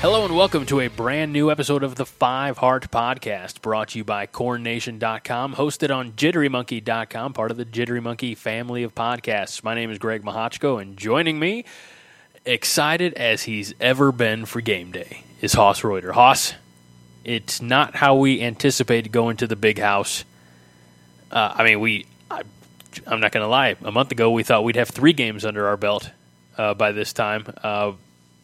Hello and welcome to a brand new episode of the Five Heart Podcast, brought to you by CornNation.com, hosted on JitteryMonkey.com, part of the Jittery Monkey family of podcasts. My name is Greg Mahochko, and joining me, excited as he's ever been for game day, is Hoss Reuter. Hoss, it's not how we anticipated going to the big house. Uh, I mean, we, I, I'm not going to lie, a month ago we thought we'd have three games under our belt uh, by this time. Uh,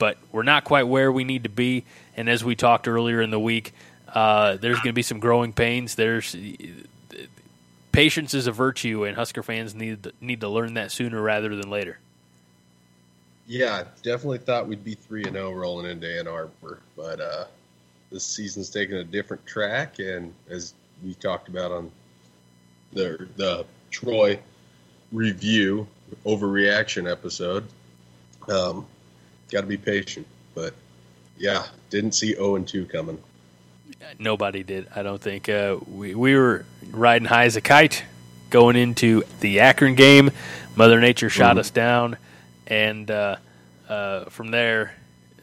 but we're not quite where we need to be. And as we talked earlier in the week, uh, there's going to be some growing pains. There's patience is a virtue, and Husker fans need need to learn that sooner rather than later. Yeah, definitely thought we'd be three and zero oh rolling into Ann Arbor, but uh, this season's taken a different track, and as we talked about on the the Troy review overreaction episode, um, got to be patient. But yeah, didn't see 0 and 2 coming. Nobody did, I don't think. Uh, we, we were riding high as a kite going into the Akron game. Mother Nature shot mm-hmm. us down, and uh, uh, from there,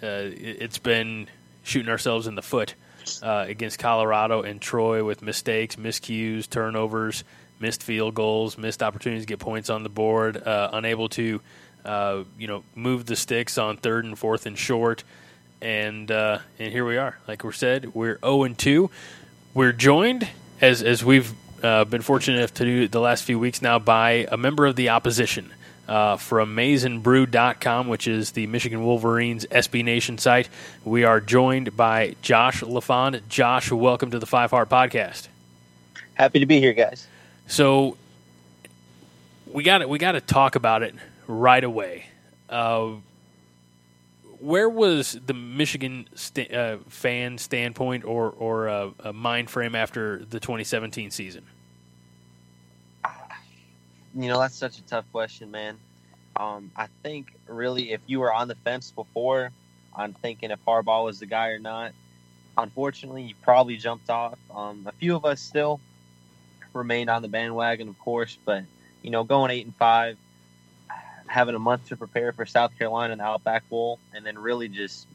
uh, it's been shooting ourselves in the foot uh, against Colorado and Troy with mistakes, miscues, turnovers, missed field goals, missed opportunities to get points on the board, uh, unable to uh, you know, move the sticks on third and fourth and short, and uh, and here we are. Like we said, we're zero and two. We're joined as as we've uh, been fortunate enough to do the last few weeks now by a member of the opposition. Uh, from MaizenBrew.com, which is the Michigan Wolverines SB Nation site. We are joined by Josh LaFond. Josh, welcome to the Five Heart Podcast. Happy to be here, guys. So we got it. we got to talk about it right away. Uh, where was the Michigan st- uh, fan standpoint or or uh, a mind frame after the 2017 season? You know, that's such a tough question, man. Um, I think really, if you were on the fence before, I'm thinking if Harbaugh was the guy or not. Unfortunately, you probably jumped off. Um, a few of us still remained on the bandwagon, of course, but you know, going eight and five, having a month to prepare for South Carolina in the Outback Bowl, and then really just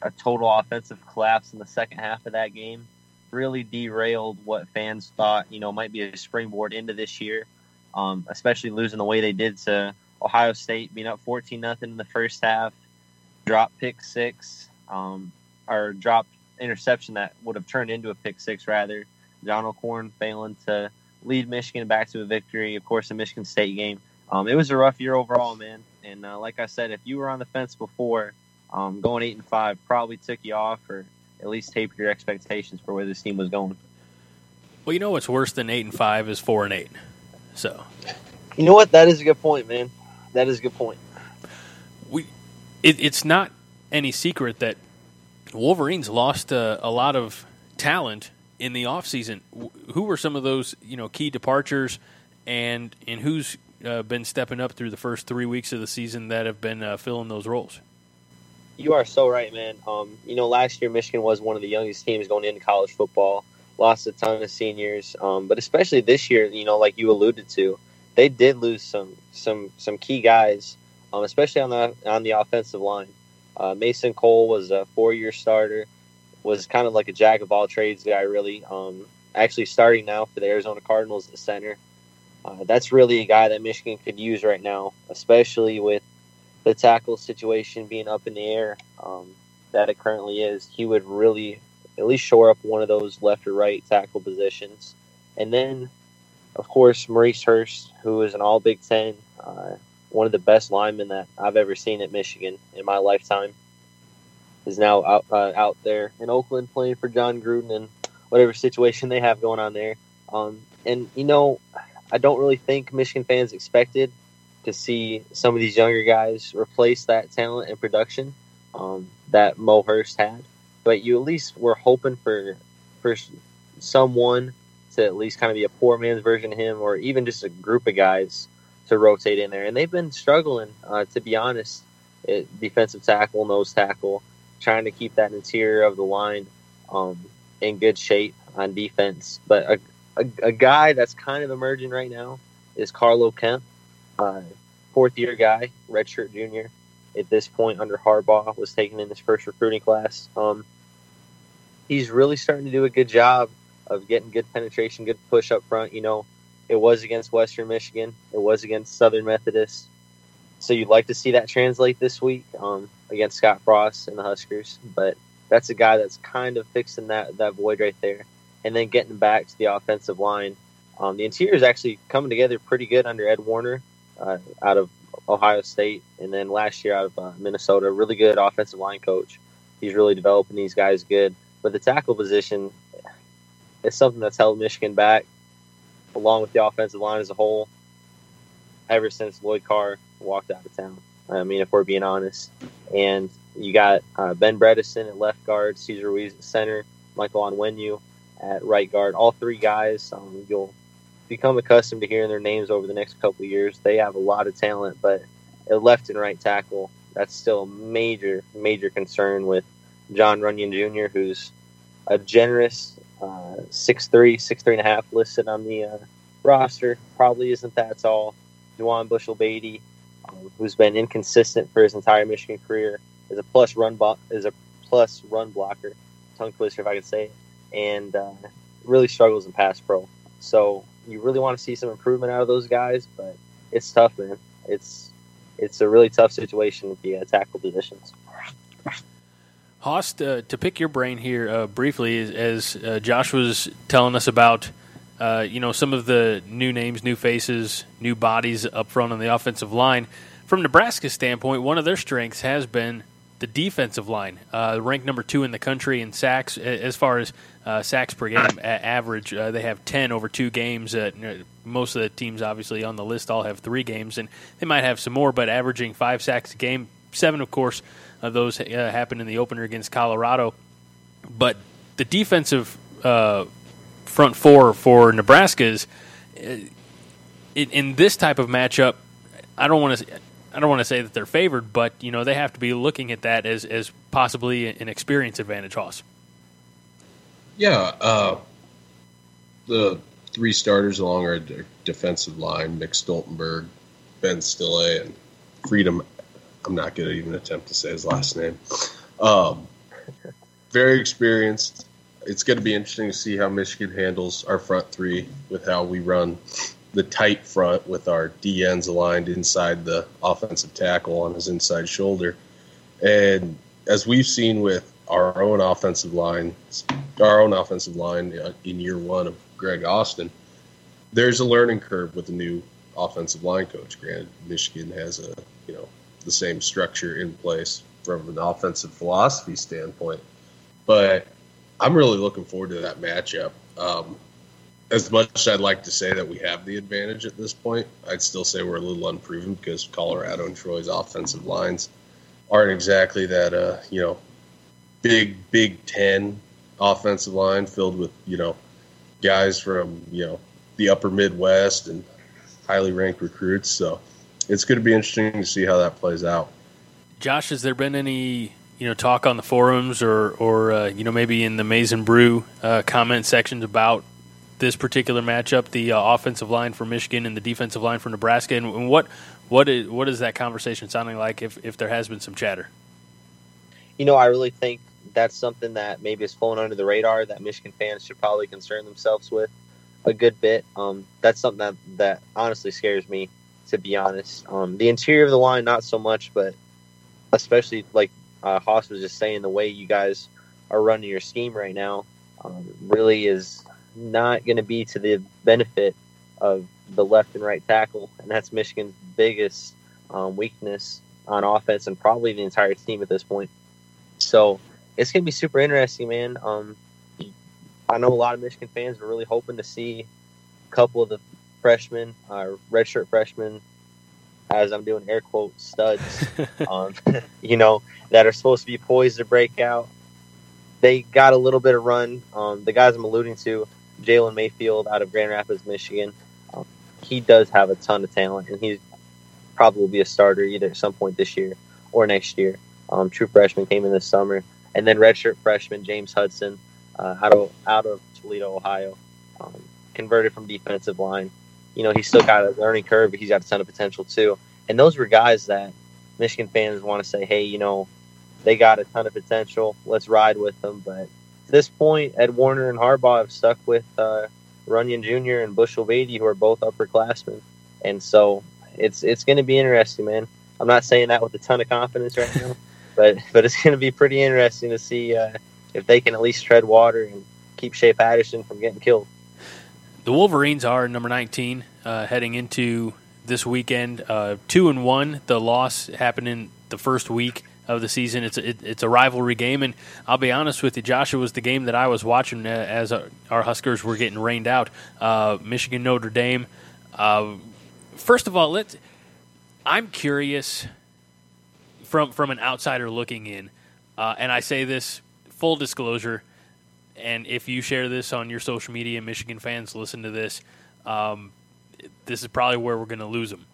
a total offensive collapse in the second half of that game really derailed what fans thought you know might be a springboard into this year. Um, especially losing the way they did to Ohio State, being up fourteen nothing in the first half, drop pick six, um, or drop interception that would have turned into a pick six rather. John O'Korn failing to lead Michigan back to a victory. Of course, the Michigan State game um, it was a rough year overall, man. And uh, like I said, if you were on the fence before, um, going eight and five probably took you off, or at least tapered your expectations for where this team was going. Well, you know what's worse than eight and five is four and eight. So, you know what? That is a good point, man. That is a good point. We, it, it's not any secret that Wolverines lost uh, a lot of talent in the offseason. Who were some of those, you know, key departures, and and who's uh, been stepping up through the first three weeks of the season that have been uh, filling those roles. You are so right, man. Um, you know, last year Michigan was one of the youngest teams going into college football. Lost a ton of seniors, um, but especially this year, you know, like you alluded to, they did lose some some some key guys, um, especially on the on the offensive line. Uh, Mason Cole was a four-year starter, was kind of like a jack of all trades guy, really. Um, actually, starting now for the Arizona Cardinals, the center. Uh, that's really a guy that Michigan could use right now, especially with the tackle situation being up in the air um, that it currently is. He would really at least shore up one of those left or right tackle positions. And then, of course, Maurice Hurst, who is an all Big Ten, uh, one of the best linemen that I've ever seen at Michigan in my lifetime, is now out, uh, out there in Oakland playing for Jon Gruden and whatever situation they have going on there. Um, and, you know, I don't really think Michigan fans expected to see some of these younger guys replace that talent and production um, that Mo Hurst had. but you at least were hoping for for someone to at least kind of be a poor man's version of him, or even just a group of guys to rotate in there. And they've been struggling, uh, to be honest, at defensive tackle, nose tackle, trying to keep that interior of the line um, in good shape on defense. But a, a, a, guy that's kind of emerging right now is Carlo Kemp, uh, fourth year guy, redshirt junior. At this point, under Harbaugh, was taken in his first recruiting class. Um, he's really starting to do a good job of getting good penetration, good push up front. You know, it was against Western Michigan, it was against Southern Methodist. So you'd like to see that translate this week um, against Scott Frost and the Huskers, but that's a guy that's kind of fixing that that void right there, and then getting back to the offensive line. Um, the interior is actually coming together pretty good under Ed Warinner uh, out of Ohio State, and then last year out of uh, Minnesota. Really good offensive line coach. He's really developing these guys good. But the tackle position is something that's held Michigan back, along with the offensive line as a whole, ever since Lloyd Carr walked out of town. I mean, if we're being honest. And you got uh, Ben Bredeson at left guard, Cesar Ruiz at center, Michael Onwenu at right guard. All three guys, um, you'll become accustomed to hearing their names over the next couple years. They have a lot of talent, but at left and right tackle, that's still a major, major concern with Jon Runyan Jr., who's a generous uh, six three, six three and a half listed on the uh, roster. Probably isn't that tall. Juwann Bushell Beaty, um, who's been inconsistent for his entire Michigan career, is a plus run bo- is a plus run blocker, tongue twister if I could say it, and uh, really struggles in pass pro. So you really want to see some improvement out of those guys, but it's tough, man. It's it's a really tough situation with the uh, tackle positions. Hoss, uh, to pick your brain here uh, briefly, as uh, Josh was telling us about, uh, you know, some of the new names, new faces, new bodies up front on the offensive line. From Nebraska's standpoint, one of their strengths has been the defensive line, uh, ranked number two in the country in sacks as far as uh, sacks per game average. they have ten over two games. most of the teams, obviously, on the list all have three games, and they might have some more, but averaging five sacks a game. Seven, of course, uh, those uh, happened in the opener against Colorado. But the defensive uh, front four for Nebraska is uh, in, in, this type of matchup. I don't want to. I don't want to say that they're favored, but you know they have to be looking at that as, as possibly an experience advantage. Hoss. Yeah, uh, the three starters along our defensive line: Mick Stoltenberg, Ben Stille, and Freedom I'm not going to even attempt to say his last name. Um, very experienced. It's going to be interesting to see how Michigan handles our front three with how we run the tight front with our DNs aligned inside the offensive tackle on his inside shoulder. And as we've seen with our own offensive line, our own offensive line uh, in year one of Greg Austin, there's a learning curve with the new offensive line coach. Granted, Michigan has a you know the same structure in place from an offensive philosophy standpoint. But I'm really looking forward to that matchup. Um, as much as I'd like to say that we have the advantage at this point, I'd still say we're a little unproven because Colorado and Troy's offensive lines aren't exactly that, uh, you know, big Big Ten offensive line filled with, you know, guys from, you know, the upper Midwest and highly ranked recruits. So it's going to be interesting to see how that plays out. Josh, has there been any you know talk on the forums or or uh, you know maybe in the Maize n Brew uh, comment sections about this particular matchup, the uh, offensive line for Michigan and the defensive line for Nebraska, and, and what what is what is that conversation sounding like if if there has been some chatter? You know, I really think that's something that maybe is flown under the radar that Michigan fans should probably concern themselves with a good bit. Um, that's something that that honestly scares me to be honest. Um, the interior of the line, not so much, but especially like uh, Hoss was just saying, the way you guys are running your scheme right now um, really is not going to be to the benefit of the left and right tackle, and that's Michigan's biggest um, weakness on offense and probably the entire team at this point. So it's going to be super interesting, man. Um, I know a lot of Michigan fans are really hoping to see a couple of the freshmen, uh, redshirt freshmen, as I'm doing air quote studs, um, you know, that are supposed to be poised to break out. they got a little bit of run. Um, the guys I'm alluding to, Jalen Mayfield out of Grand Rapids, Michigan, um, he does have a ton of talent, and he's probably will be a starter either at some point this year or next year. Um, true freshman came in this summer, and then redshirt freshman James Hudson uh, out of out of Toledo, Ohio, um, converted from defensive line. You know, he's still got a learning curve, but he's got a ton of potential too. And those were guys that Michigan fans want to say, hey, you know, they got a ton of potential. Let's ride with them. But this point, Ed Warinner and Harbaugh have stuck with uh, Runyan Jr. and Bushell Beaty, who are both upperclassmen. And so it's it's going to be interesting, man. I'm not saying that with a ton of confidence right now, but but it's going to be pretty interesting to see uh, if they can at least tread water and keep Shea Patterson from getting killed. The Wolverines are number 19 uh, heading into this weekend. Uh, two and one. The loss happened in the first week of the season. It's a, it, it's a rivalry game, and I'll be honest with you, Josh. It was the game that I was watching uh, as our, Huskers were getting rained out. Uh, Michigan Notre Dame. Uh, first of all, let's. I'm curious from from an outsider looking in, uh, and I say this full disclosure. And if you share this on your social media, Michigan fans listen to this. Um, this is probably where we're going to lose them.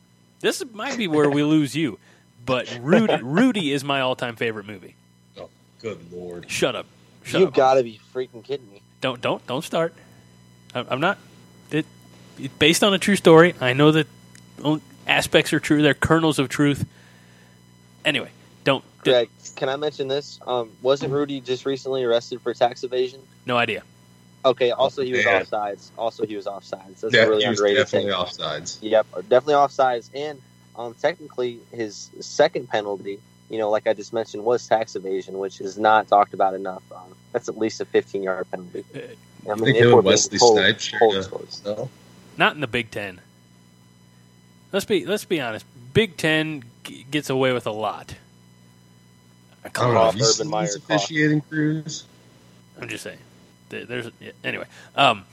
This might be where we lose you. But Rudy, Rudy is my all-time favorite movie. Oh, good lord! Shut up! Shut You've gotta be freaking kidding me! Don't don't don't start. I'm not. It, it, based on a true story. I know that aspects are true. They're kernels of truth. Anyway, don't. Greg, can I mention this? Um, wasn't Rudy just recently arrested for tax evasion? No idea. Okay. Also, he was Man. offsides. Also, he was offsides. That's yeah, really he was definitely thing. offsides. Yep, definitely offsides. And um, technically, his second penalty, you know, like I just mentioned, was tax evasion, which is not talked about enough. Um, that's at least a 15 yard penalty. I mean, if Wesley Snipes, no? Not in the Big Ten. Let's be let's be honest. Big Ten g- gets away with a lot. I don't know. Have you seen officiating crews? I'm just saying. There's yeah, anyway. Um,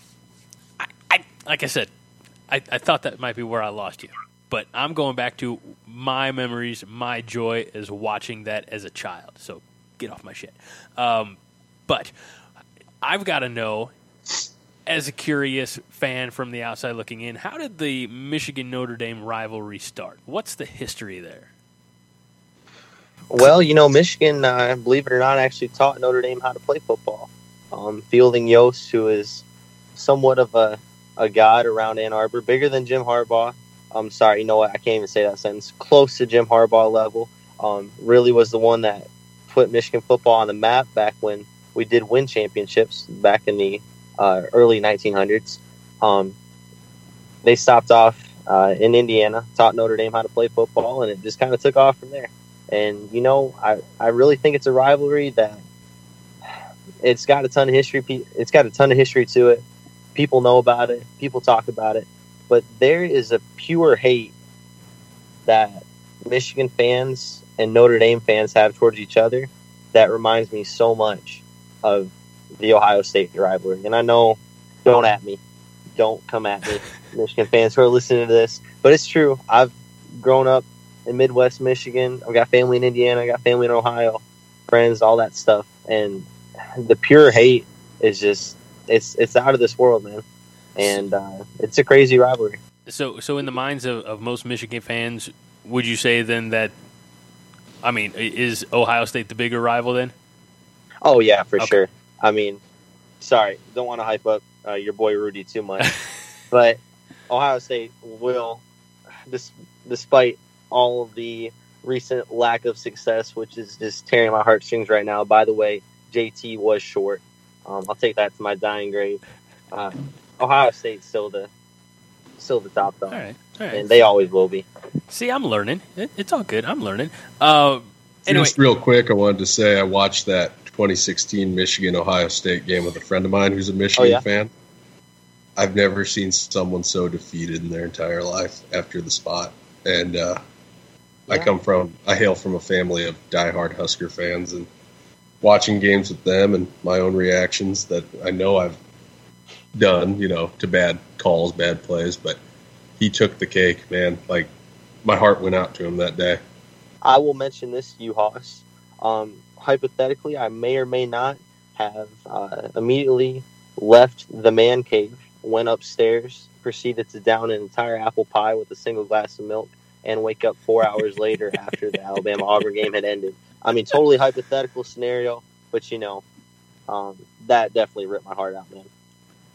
I, I like I said, I, I thought that might be where I lost you, but I'm going back to my memories. My joy is watching that as a child. So get off my shit. Um, but I've got to know, as a curious fan from the outside looking in, how did the Michigan Notre Dame rivalry start? What's the history there? Well, you know, Michigan, uh, believe it or not, actually taught Notre Dame how to play football. Um, Fielding Yost, who is somewhat of a, a god around Ann Arbor, bigger than Jim Harbaugh. I'm sorry, you know what? I can't even say that sentence. Close to Jim Harbaugh level. Um, really was the one that put Michigan football on the map back when we did win championships back in the uh, early 1900s. Um, they stopped off uh, in Indiana, taught Notre Dame how to play football, and it just kind of took off from there. And you know, I, I really think it's a rivalry that it's got a ton of history. It's got a ton of history to it. People know about it. People talk about it. But there is a pure hate that Michigan fans and Notre Dame fans have towards each other that reminds me so much of the Ohio State rivalry. And I know, don't at me, don't come at me, Michigan fans who are listening to this. But it's true. I've grown up in Midwest Michigan. I've got family in Indiana. I got family in Ohio, friends, all that stuff. And the pure hate is just it's it's out of this world, man. And uh, it's a crazy rivalry. So, so in the minds of, of most Michigan fans, would you say then that? I mean, is Ohio State the bigger rival then? Oh yeah, for okay. sure. I mean, sorry, don't want to hype up uh, your boy Rudy too much, but Ohio State will, this, despite all of the recent lack of success, which is just tearing my heartstrings right now. By the way, JT was short. Um, I'll take that to my dying grave. Uh, Ohio State's still the still the top dog, all right, all right. and they always will be. See, I'm learning. It, it's all good. I'm learning. Uh, anyway. Just real quick, I wanted to say I watched that 2016 Michigan Ohio State game with a friend of mine who's a Michigan oh, yeah? fan. I've never seen someone so defeated in their entire life after the spot, and uh, yeah. I come from I hail from a family of diehard Husker fans, and watching games with them and my own reactions that I know I've done, you know, to bad calls, bad plays, but he took the cake, man. Like my heart went out to him that day. I will mention this, you Hoss. Um, hypothetically, I may or may not have uh, immediately left the man cave, went upstairs, proceeded to down an entire apple pie with a single glass of milk, and wake up four hours later after the Alabama Auburn game had ended. I mean, totally hypothetical scenario, but you know, um, that definitely ripped my heart out, man.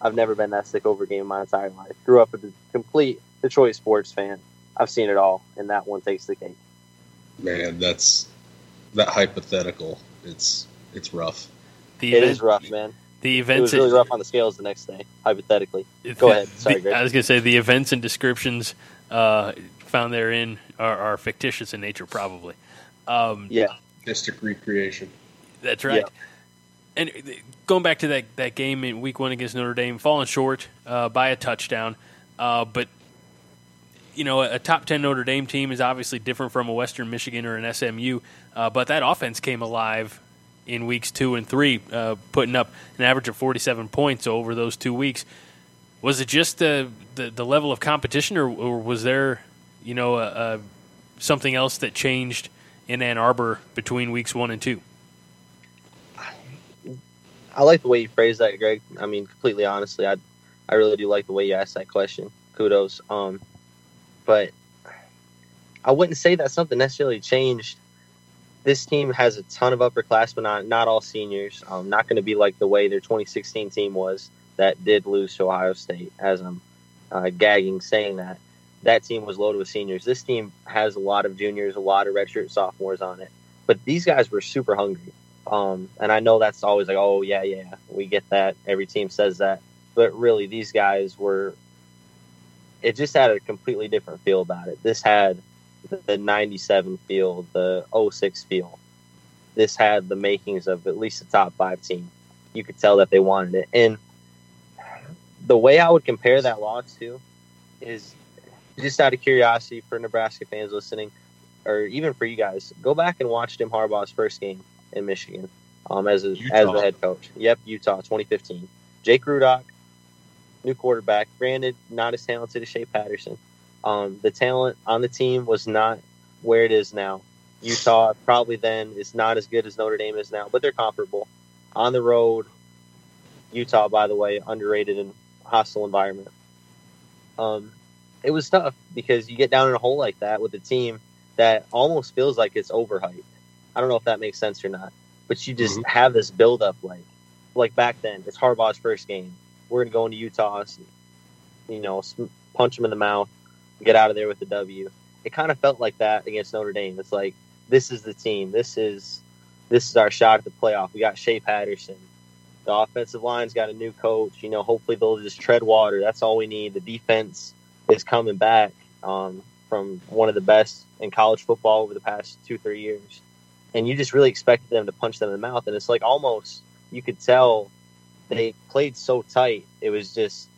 I've never been that sick over a game in my entire life. Grew up a complete Detroit sports fan. I've seen it all, and that one takes the cake. Man, that's that hypothetical. It's it's rough. The it event, is rough, man. The events it was really rough on the scales the next day. Hypothetically, go ahead. Sorry, the, I was going to say the events and descriptions uh, found therein are, are, fictitious in nature, probably. Um, yeah, artistic recreation. That's right. Yeah. And going back to that, that game in Week One against Notre Dame, falling short uh, by a touchdown, uh, but you know, a top 10 Notre Dame team is obviously different from a Western Michigan or an SMU, uh, but that offense came alive in weeks two and three, uh, putting up an average of 47 points over those two weeks. Was it just the, the, the level of competition, or, or, was there, you know, a, a, something else that changed in Ann Arbor between weeks one and two? I like the way you phrased that, Greg. I mean, completely honestly, I I really do like the way you asked that question. Kudos. Um, but I wouldn't say that something necessarily changed. This team has a ton of upperclassmen on, not all seniors. Um, not going to be like the way their 2016 team was that did lose to Ohio State. As I'm uh, gagging saying that, that team was loaded with seniors. This team has a lot of juniors, a lot of redshirt sophomores on it. But these guys were super hungry. Um, and I know that's always like, oh yeah, yeah, we get that. Every team says that, but really, these guys were it just had a completely different feel about it. This had the 97 feel, the 06 feel. This had the makings of at least a top five team. You could tell that they wanted it. And the way I would compare that loss to is just out of curiosity for Nebraska fans listening, or even for you guys, go back and watch Jim Harbaugh's first game in Michigan um, as, a, as the head coach. Yep, Utah, 2015. Jake Rudock new quarterback. Granted, not as talented as Shea Patterson. Um, the talent on the team was not where it is now. Utah probably then is not as good as Notre Dame is now, but they're comparable. On the road, Utah, by the way, underrated and hostile environment. Um, it was tough because you get down in a hole like that with a team that almost feels like it's overhyped. I don't know if that makes sense or not, but you just mm-hmm. have this build up like, like back then. It's Harbaugh's first game we're going to go into Utah, you know, punch them in the mouth, get out of there with the W. It kind of felt like that against Notre Dame. It's like this is the team. This is this is our shot at the playoff. We got Shea Patterson. The offensive line's got a new coach. You know, hopefully they'll just tread water. That's all we need. The defense is coming back um, from one of the best in college football over the past two, three years. And you just really expected them to punch them in the mouth. And it's like almost you could tell they played so tight. It was just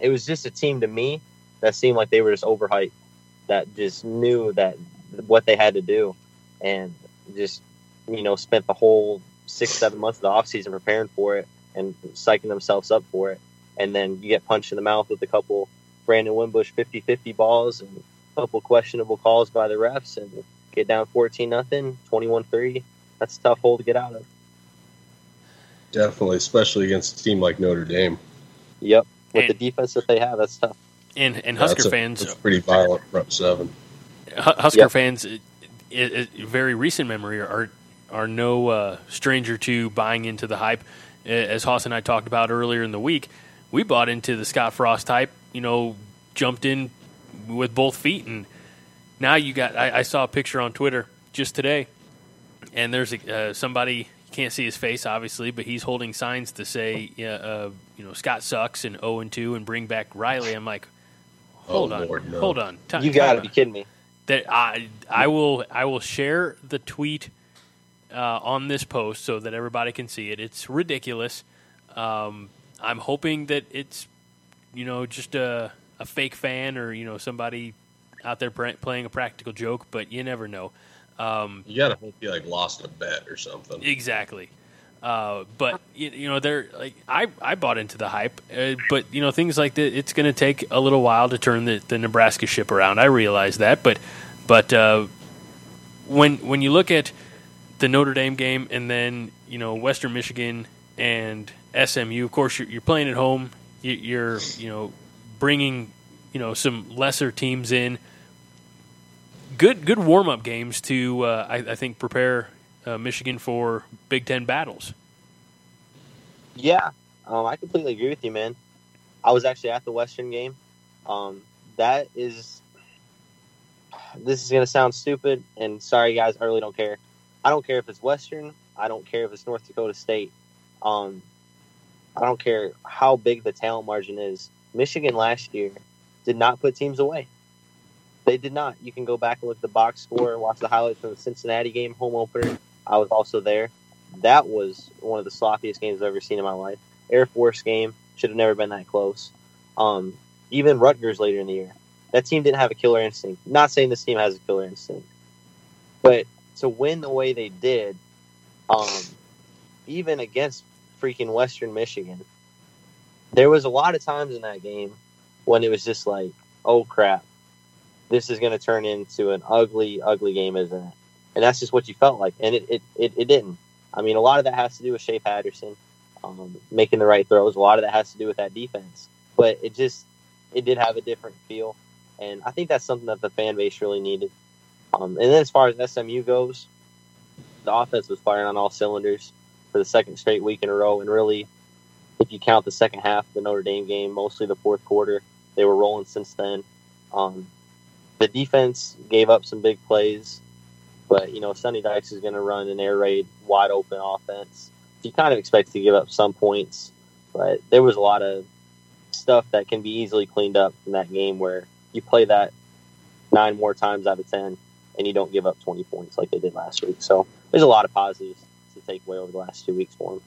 it was just a team to me that seemed like they were just overhyped. That just knew that what they had to do, and just you know spent the whole six seven months of the off season preparing for it and psyching themselves up for it. And then you get punched in the mouth with a couple Brandon Wimbush 50-50 balls and a couple questionable calls by the refs and get down 14 nothing, 21-3. That's a tough hole to get out of. Definitely, especially against a team like Notre Dame. Yep, with and, the defense that they have, that's tough. And and Husker yeah, fans, it's pretty violent front seven. Husker yep. fans, it, it, very recent memory, are are no uh, stranger to buying into the hype. As Hoss and I talked about earlier in the week, we bought into the Scott Frost hype. You know, jumped in with both feet, and now you got. I, I saw a picture on Twitter just today, and there's a, uh, somebody can't see his face obviously, but he's holding signs to say, uh, you know, Scott sucks and zero oh and two and bring back Riley. I'm like, hold oh, on, Lord, no. hold on, T- you got to be kidding me. That I I will I will share the tweet uh, on this post so that everybody can see it. It's ridiculous. Um, I'm hoping that it's you know just a a fake fan or you know somebody out there playing a practical joke, but you never know. Um, you gotta hope you like lost a bet or something. Exactly. Uh, but you, you, know, they're like I, I bought into the hype, uh, but you know things like that. It's going to take a little while to turn the, the Nebraska ship around. I realize that, but but uh, when when you look at the Notre Dame game, and then you know Western Michigan and SMU. Of course, you're, you're playing at home. You, you're you know bringing you know some lesser teams in. Good good warm up games to uh, I, I, think prepare uh, Michigan for Big Ten battles. Yeah, um, I completely agree with you, man. I was actually at the Western game. Um, that is, this is gonna sound stupid, and sorry guys, I really don't care. I don't care if it's Western. I don't care if it's North Dakota State. Um, I don't care how big the talent margin is. Michigan last year did not put teams away. They did not. You can go back and look at the box score, watch the highlights from the Cincinnati game, home opener. I was also there. That was one of the sloppiest games I've ever seen in my life. Air Force game should have never been that close. Um, even Rutgers later in the year, that team didn't have a killer instinct. Not saying this team has a killer instinct, but to win the way they did, um, even against freaking Western Michigan, there was a lot of times in that game when it was just like, oh crap, this is going to turn into an ugly, ugly game, isn't it? And that's just what you felt like. And it, it, it, it didn't. I mean, a lot of that has to do with Shea Patterson um, making the right throws. A lot of that has to do with that defense. But it just, it did have a different feel. And I think that's something that the fan base really needed. Um, and then as far as SMU goes, the offense was firing on all cylinders for the second straight week in a row. And really, if you count the second half of the Notre Dame game, mostly the fourth quarter, they were rolling since then. Um, the defense gave up some big plays, but you know Sonny Dykes is going to run an air raid, wide open offense. You kind of expect to give up some points, but there was a lot of stuff that can be easily cleaned up in that game where you play that nine more times out of ten and you don't give up 20 points like they did last week. So there's a lot of positives to take away over the last two weeks for them.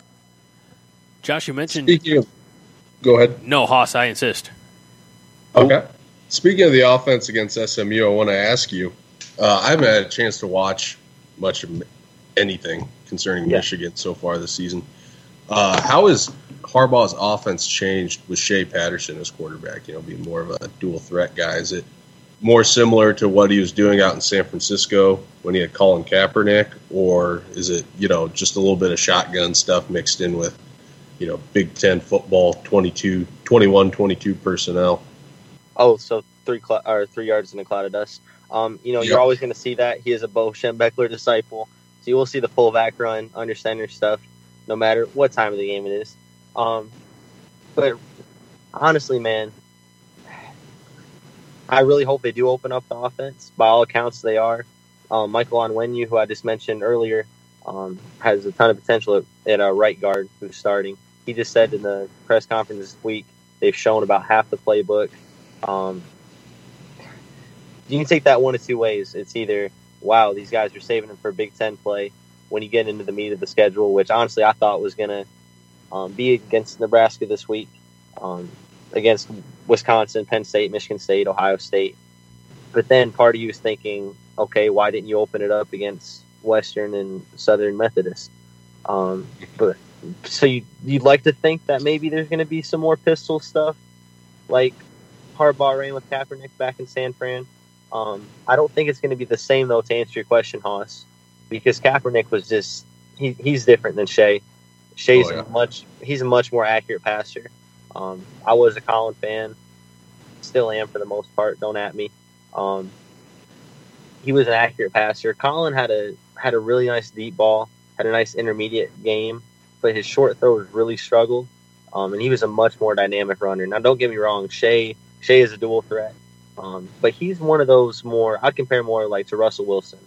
Josh, you mentioned. Speaking of, go ahead. No, Hoss, I insist. Okay. Speaking of the offense against SMU, I want to ask you. Uh, I haven't had a chance to watch much of anything concerning yeah. Michigan so far this season. Uh, how has Harbaugh's offense changed with Shea Patterson as quarterback? You know, being more of a dual threat guy. Is it more similar to what he was doing out in San Francisco when he had Colin Kaepernick, or is it you know just a little bit of shotgun stuff mixed in with you know Big Ten football 22, 21, 22 personnel? Oh, so three cl- or three yards in a cloud of dust. Um, you know, yep. you're always going to see that. He is a Bo Schembechler disciple, so you will see the fullback run, under center stuff, no matter what time of the game it is. Um, but honestly, man, I really hope they do open up the offense. By all accounts, they are. Um, Michael Onwenu, who I just mentioned earlier, um, has a ton of potential at, at a right guard who's starting. He just said in the press conference this week they've shown about half the playbook. Um, you can take that one of two ways. It's either, wow, these guys are saving them for a Big Ten play when you get into the meat of the schedule, which honestly I thought was going to um, be against Nebraska this week, um, against Wisconsin, Penn State, Michigan State, Ohio State. But then part of you is thinking, okay, why didn't you open it up against Western and Southern Methodist? Um, but so you you'd like to think that maybe there's going to be some more pistol stuff, like Harbaugh ran with Kaepernick back in San Fran. Um, I don't think it's going to be the same though. To answer your question, Hoss, because Kaepernick was just he, he's different than Shea. Shea's oh, yeah. much he's a much more accurate passer. Um, I was a Colin fan, still am for the most part. Don't at me. Um, he was an accurate passer. Colin had a had a really nice deep ball, had a nice intermediate game, but his short throws really struggled. Um, and he was a much more dynamic runner. Now, don't get me wrong, Shea Shea is a dual threat, um, but he's one of those more. I'd compare more like to Russell Wilson,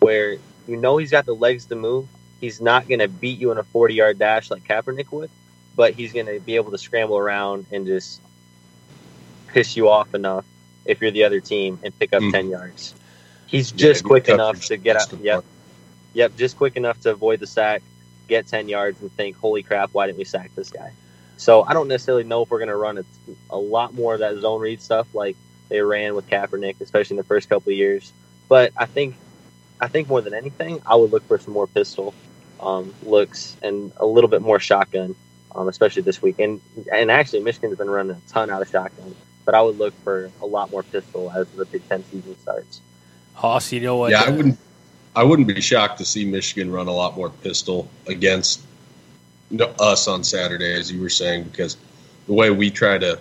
where you know he's got the legs to move. He's not going to beat you in a 40 yard dash like Kaepernick would, but he's going to be able to scramble around and just piss you off enough if you're the other team and pick up mm. 10 yards. He's just yeah, quick enough to get out. Yep. Yep. Just quick enough to avoid the sack, get 10 yards, and think, holy crap, why didn't we sack this guy? So I don't necessarily know if we're going to run a, a lot more of that zone read stuff like they ran with Kaepernick, especially in the first couple of years. But I think, I think more than anything, I would look for some more pistol um, looks and a little bit more shotgun, um, especially this week. And and actually, Michigan's been running a ton out of shotgun, but I would look for a lot more pistol as the Big Ten season starts. Hoss, you know what? Yeah, I wouldn't. I wouldn't be shocked to see Michigan run a lot more pistol against us on Saturday, as you were saying, because the way we try to,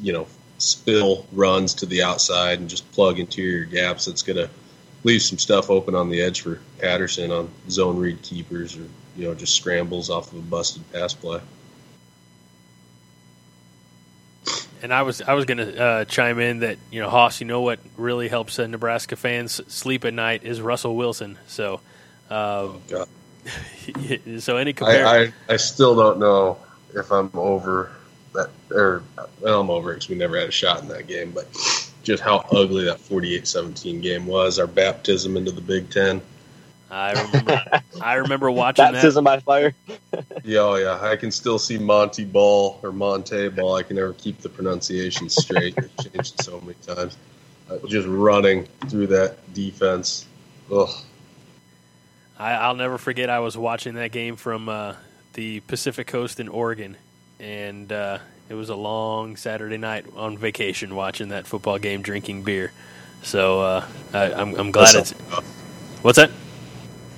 you know, spill runs to the outside and just plug interior gaps, it's going to leave some stuff open on the edge for Patterson on zone read keepers or you know just scrambles off of a busted pass play. And I was I was going to uh, chime in that you know Hoss, you know what really helps uh, Nebraska fans sleep at night is Russell Wilson. So, um, oh, so any compare? I, I, I still don't know if I'm over that or well, I'm over it because we never had a shot in that game, but just how ugly that 48-17 game was. Our baptism into the Big Ten. I remember. I remember watching baptism that. by fire. yeah, oh yeah. I can still see Monty Ball or Monte Ball. I can never keep the pronunciation straight. It changed so many times. Uh, just running through that defense. Ugh. I, will never forget. I was watching that game from uh, the Pacific Coast in Oregon, and uh, it was a long Saturday night on vacation watching that football game, drinking beer. So uh, I, am I'm, I'm glad it's. Rough. What's that?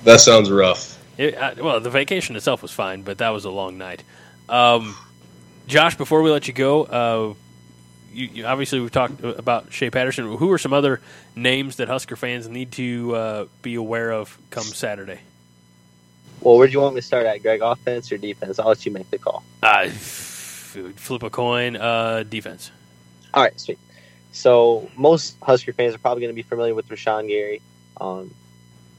That sounds rough. It, uh, well, the vacation itself was fine, but that was a long night. Um, Josh, before we let you go, uh, you, you, obviously we've talked about Shea Patterson. Who are some other names that Husker fans need to uh, be aware of come Saturday? Well, where do you want me to start at, Greg? Offense or defense? I'll let you make the call. Uh, flip a coin. Uh, defense. All right, sweet. So most Husker fans are probably going to be familiar with Rashan Gary. Um,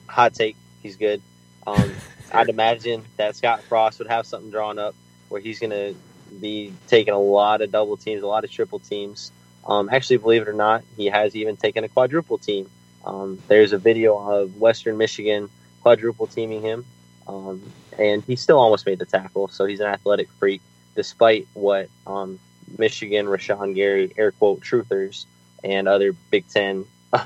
hot take, he's good. Um, I'd imagine that Scott Frost would have something drawn up where he's going to be taking a lot of double teams, a lot of triple teams. Um, actually, believe it or not, he has even taken a quadruple team. Um, there's a video of Western Michigan quadruple teaming him, um, and he still almost made the tackle. So he's an athletic freak despite what um, Michigan, Rashan Gary, air quote, truthers, and other Big Ten,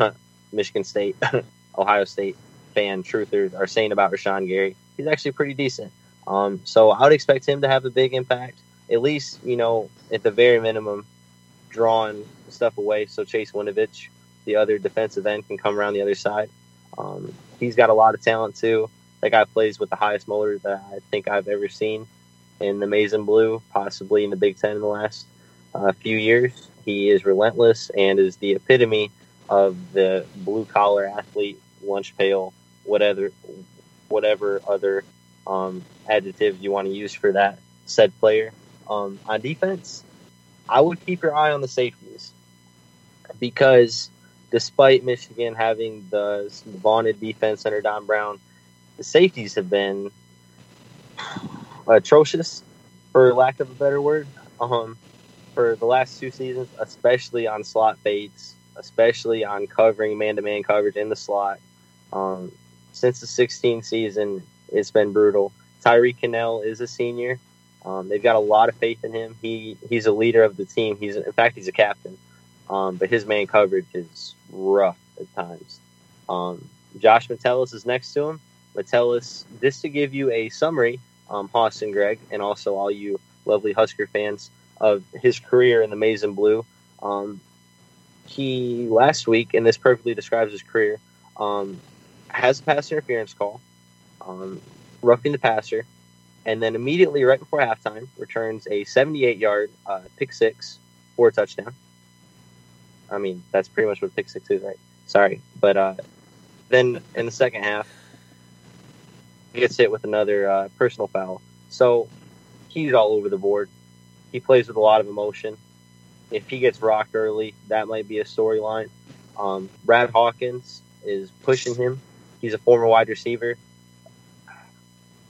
Michigan State, Ohio State fan truthers are saying about Rashan Gary. He's actually pretty decent. Um, so I would expect him to have a big impact, at least, you know, at the very minimum, drawing stuff away so Chase Winovich, the other defensive end, can come around the other side. Um, he's got a lot of talent, too. That guy plays with the highest motor that I think I've ever seen in the maize and blue, possibly in the Big Ten in the last uh, few years. He is relentless and is the epitome of the blue collar athlete, lunch pail, whatever, whatever other um, adjective you want to use for that said player. Um, on defense, I would keep your eye on the safeties because despite Michigan having the vaunted defense under Don Brown, the safeties have been atrocious, for lack of a better word, um, for the last two seasons, especially on slot fades, especially on covering man-to-man coverage in the slot. Um, since the 16 season, it's been brutal. Tyree Kinnel is a senior. Um, they've got a lot of faith in him. He he's a leader of the team. He's in fact he's a captain. Um, but his man coverage is rough at times. Um, Josh Metellus is next to him. Metellus, just to give you a summary um, Hoss and Greg, and also all you lovely Husker fans of his career in the Maize and Blue. Um, he last week, and this perfectly describes his career, um, has a pass interference call, um, roughing the passer, and then immediately right before halftime returns a 78-yard uh, pick six for a touchdown. I mean, that's pretty much what pick six is, right? Sorry, but uh, then in the second half, he gets hit with another uh, personal foul. So he's all over the board. He plays with a lot of emotion. If he gets rocked early, that might be a storyline. Um, Brad Hawkins is pushing him. He's a former wide receiver,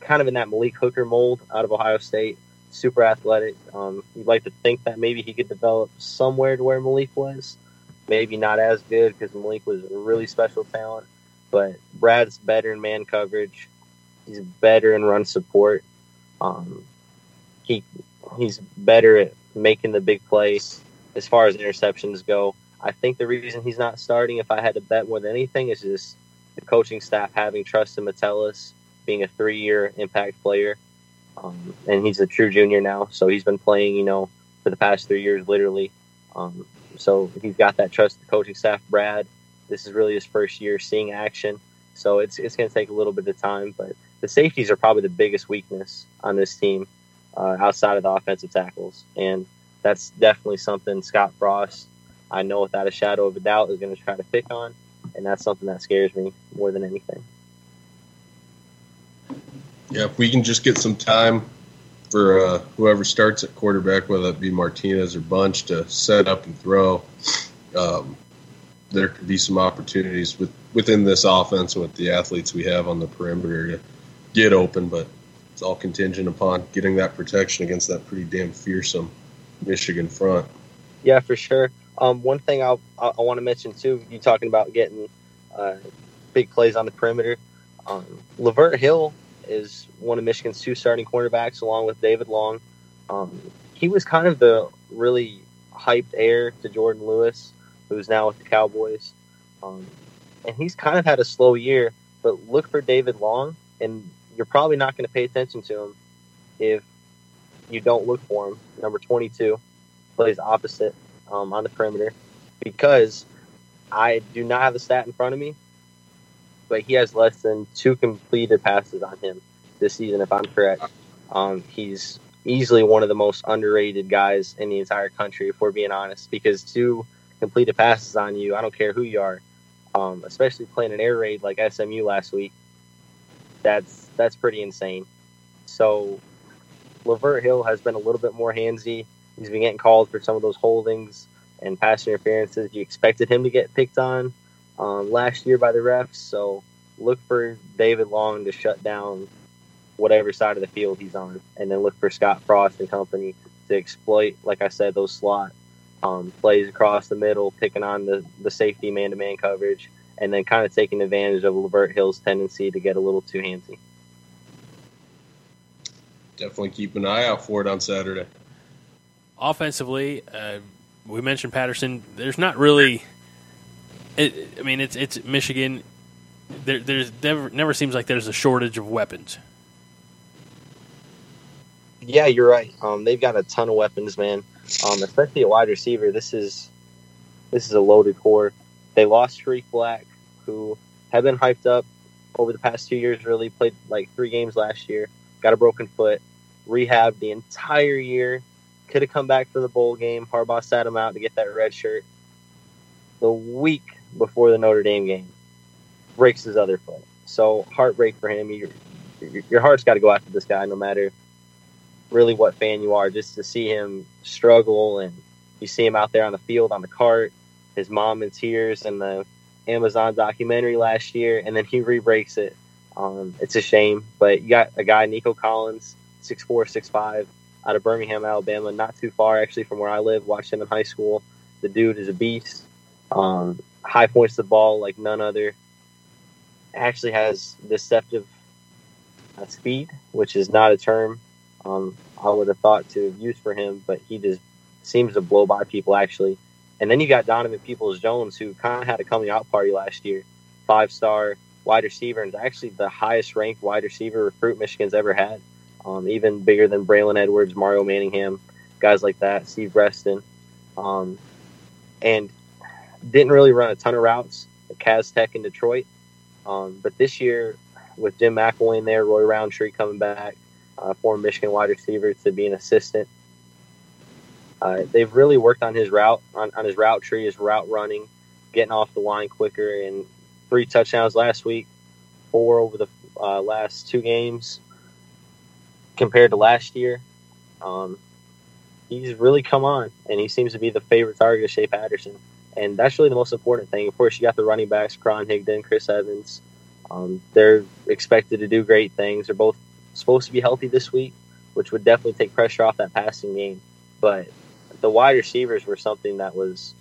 kind of in that Malik Hooker mold out of Ohio State. Super athletic. Um, you'd like to think that maybe he could develop somewhere to where Malik was. Maybe not as good because Malik was a really special talent, but Brad's better in man coverage. He's better in run support. Um, he he's better at making the big plays as far as interceptions go. I think the reason he's not starting, if I had to bet more than anything, is just the coaching staff having trust in Metellus being a three-year impact player, um, and he's a true junior now. So he's been playing, you know, for the past three years, literally. Um, so he's got that trust. The coaching staff, Brad, this is really his first year seeing action So it's it's going to take a little bit of time, but the safeties are probably the biggest weakness on this team uh, outside of the offensive tackles, and that's definitely something Scott Frost, I know without a shadow of a doubt, is going to try to pick on, and that's something that scares me more than anything. Yeah, if we can just get some time for uh, whoever starts at quarterback, whether it be Martinez or Bunch, to set up and throw, um, there could be some opportunities with, within this offense with the athletes we have on the perimeter to get open. But it's all contingent upon getting that protection against that pretty damn fearsome Michigan front. Yeah, for sure. Um, one thing I'll, I, I want to mention too, you talking about getting uh, big plays on the perimeter. Um, Lavert Hill is one of Michigan's two starting cornerbacks, along with David Long. Um, he was kind of the really hyped heir to Jourdan Lewis, who's now with the Cowboys. Um, and he's kind of had a slow year, but look for David Long, and you're probably not going to pay attention to him if you don't look for him. Number 22 plays opposite um, on the perimeter because I do not have the stat in front of me, but he has less than two completed passes on him this season, if I'm correct. Um, he's easily one of the most underrated guys in the entire country, if we're being honest, because two completed passes on you, I don't care who you are, um, especially playing an air raid like SMU last week, that's that's pretty insane. So Lavert Hill has been a little bit more handsy. He's been getting called for some of those holdings and pass interferences. You expected him to get picked on um, last year by the refs. So look for David Long to shut down whatever side of the field he's on, and then look for Scott Frost and company to exploit, like I said, those slot um, plays across the middle, picking on the, the safety man to man coverage, and then kind of taking advantage of Lavert Hill's tendency to get a little too handsy. Definitely keep an eye out for it on Saturday. Offensively, uh, we mentioned Patterson. There's not really. It, I mean, it's it's Michigan. There, there's never never seems like there's a shortage of weapons. Yeah, you're right. Um, they've got a ton of weapons, man. Um, especially a wide receiver. This is this is a loaded core. They lost Tarik Black, who had been hyped up over the past two years. Really played like three games last year. Got a broken foot. Rehab the entire year. Could have come back for the bowl game. Harbaugh sat him out to get that red shirt. The week before the Notre Dame game, breaks his other foot. So heartbreak for him. Your, your heart's got to go after this guy, no matter really what fan you are, just to see him struggle and you see him out there on the field on the cart, his mom in tears in the Amazon documentary last year, and then he re-breaks it. Um, it's a shame, but you got a guy, Nico Collins, six four, six five, out of Birmingham, Alabama, not too far actually from where I live. Watched him in high school. The dude is a beast. Um, high points the ball like none other. Actually has deceptive uh, speed, which is not a term um, I would have thought to have used for him, but he just seems to blow by people actually. And then you got Donovan Peoples Jones, who kind of had a coming out party last year, five star wide receiver, and actually the highest ranked wide receiver recruit Michigan's ever had, um, even bigger than Braylon Edwards, Mario Manningham, guys like that, Steve Breaston, um, and didn't really run a ton of routes at Cass Tech in Detroit. Um, but this year, with Jim McElwain there, Roy Roundtree coming back, uh, former Michigan wide receiver, to be an assistant. Uh, they've really worked on his route, on, on his route tree, his route running, getting off the line quicker, and three touchdowns last week, four over the uh, last two games compared to last year. Um, he's really come on, and he seems to be the favorite target of Shea Patterson. And that's really the most important thing. Of course, you got the running backs, Karan Higdon, Chris Evans. Um, they're expected to do great things. They're both supposed to be healthy this week, which would definitely take pressure off that passing game. But the wide receivers were something that was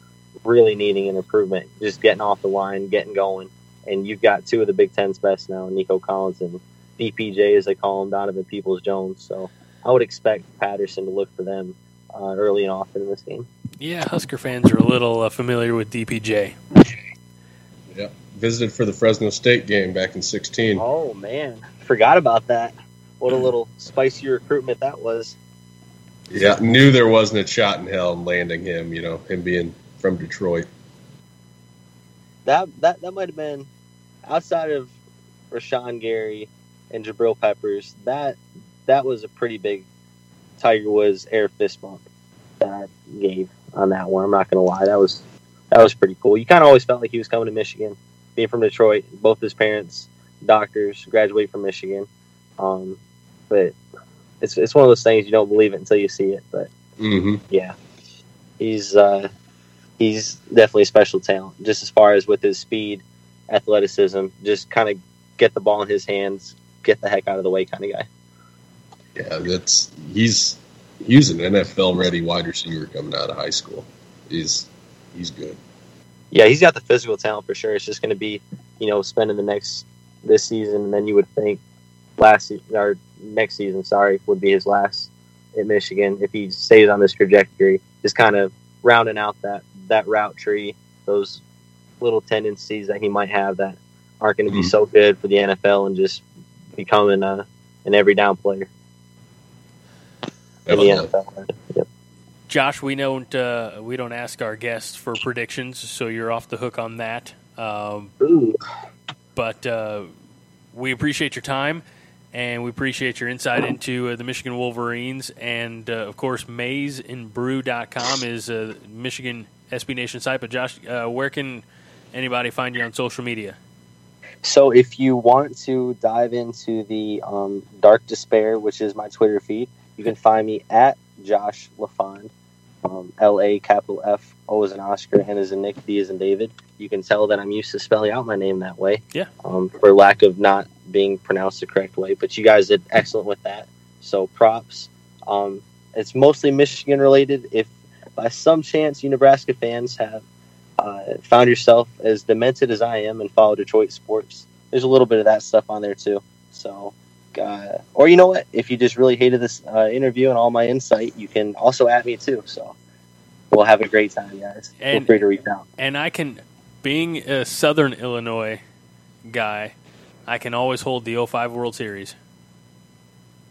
really needing an improvement, just getting off the line, getting going. And you've got two of the Big Ten's best now, Nico Collins and DPJ, as they call him, Donovan Peoples Jones. So I would expect Patterson to look for them uh, early and often in this game. Yeah, Husker fans are a little uh, familiar with DPJ. Yeah, visited for the Fresno State game back in 16. Oh, man. Forgot about that. What a little spicy recruitment that was. Yeah, knew there wasn't a shot in hell in landing him, you know, him being from Detroit. That that that might have been outside of Rashan Gary, and Jabril Peppers, that that was a pretty big Tiger Woods air fist bump that I gave on that one. I'm not gonna lie, that was that was pretty cool. You kind of always felt like he was coming to Michigan, being from Detroit. Both his parents doctors, graduated from Michigan. Um, but it's it's one of those things you don't believe it until you see it. But Mm-hmm. yeah, he's uh, he's definitely a special talent. Just as far as with his speed, athleticism, just kind of get the ball in his hands, get the heck out of the way kind of guy. Yeah, that's he's he's an NFL ready wide receiver coming out of high school. He's he's good. Yeah, he's got the physical talent for sure. It's just going to be, you know, spending the next this season, and then you would think last se- or next season, sorry, would be his last at Michigan if he stays on this trajectory. Just kind of rounding out that that route tree, those little tendencies that he might have that aren't going to be Mhm. so good for the NFL, and just becoming a, an every down player in the NFL. Yep. Josh, we don't uh, we don't ask our guests for predictions, so you're off the hook on that. Um, but uh, we appreciate your time and we appreciate your insight into uh, the Michigan Wolverines. And uh, of course, maizenbrew.com is a Michigan SB Nation site. But Josh, uh, where can anybody find you on social media? So if you want to dive into the um, Dark Despair, which is my Twitter feed, you can find me at Josh LaFond, um, L A capital F O as an Oscar, N is in Nick, D is in David. You can tell that I'm used to spelling out my name that way. Yeah. Um, for lack of not being pronounced the correct way, but you guys did excellent with that. So props. Um, it's mostly Michigan related. If by some chance you Nebraska fans have uh, found yourself as demented as I am and follow Detroit sports, there's a little bit of that stuff on there too. So, uh, or you know what? If you just really hated this uh, interview and all my insight, you can also at me too. So, we'll have a great time, guys. And- Feel free to reach out. And I can, being a Southern Illinois guy, I can always hold the 05 World Series.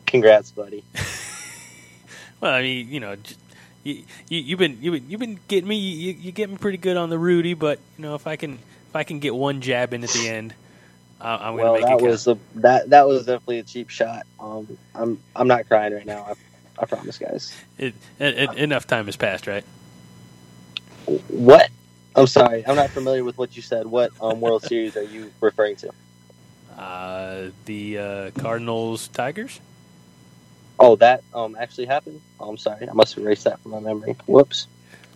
Congrats, buddy. Well, I mean, you know, j- you, you, you've been you've been you've been getting me you, you get me pretty good on the Rudy, but you know if I can if I can get one jab in at the end, I'm well, gonna make that count. was a that that was definitely a cheap shot. Um, I'm I'm not crying right now. I, I promise, guys. It, it, it- enough time has passed, right? What? I'm sorry. I'm not familiar with what you said. What um, World Series are you referring to? Uh, the uh, Cardinals Tigers. Oh, that um actually happened. Oh, I'm sorry. I must erase that from my memory. Whoops.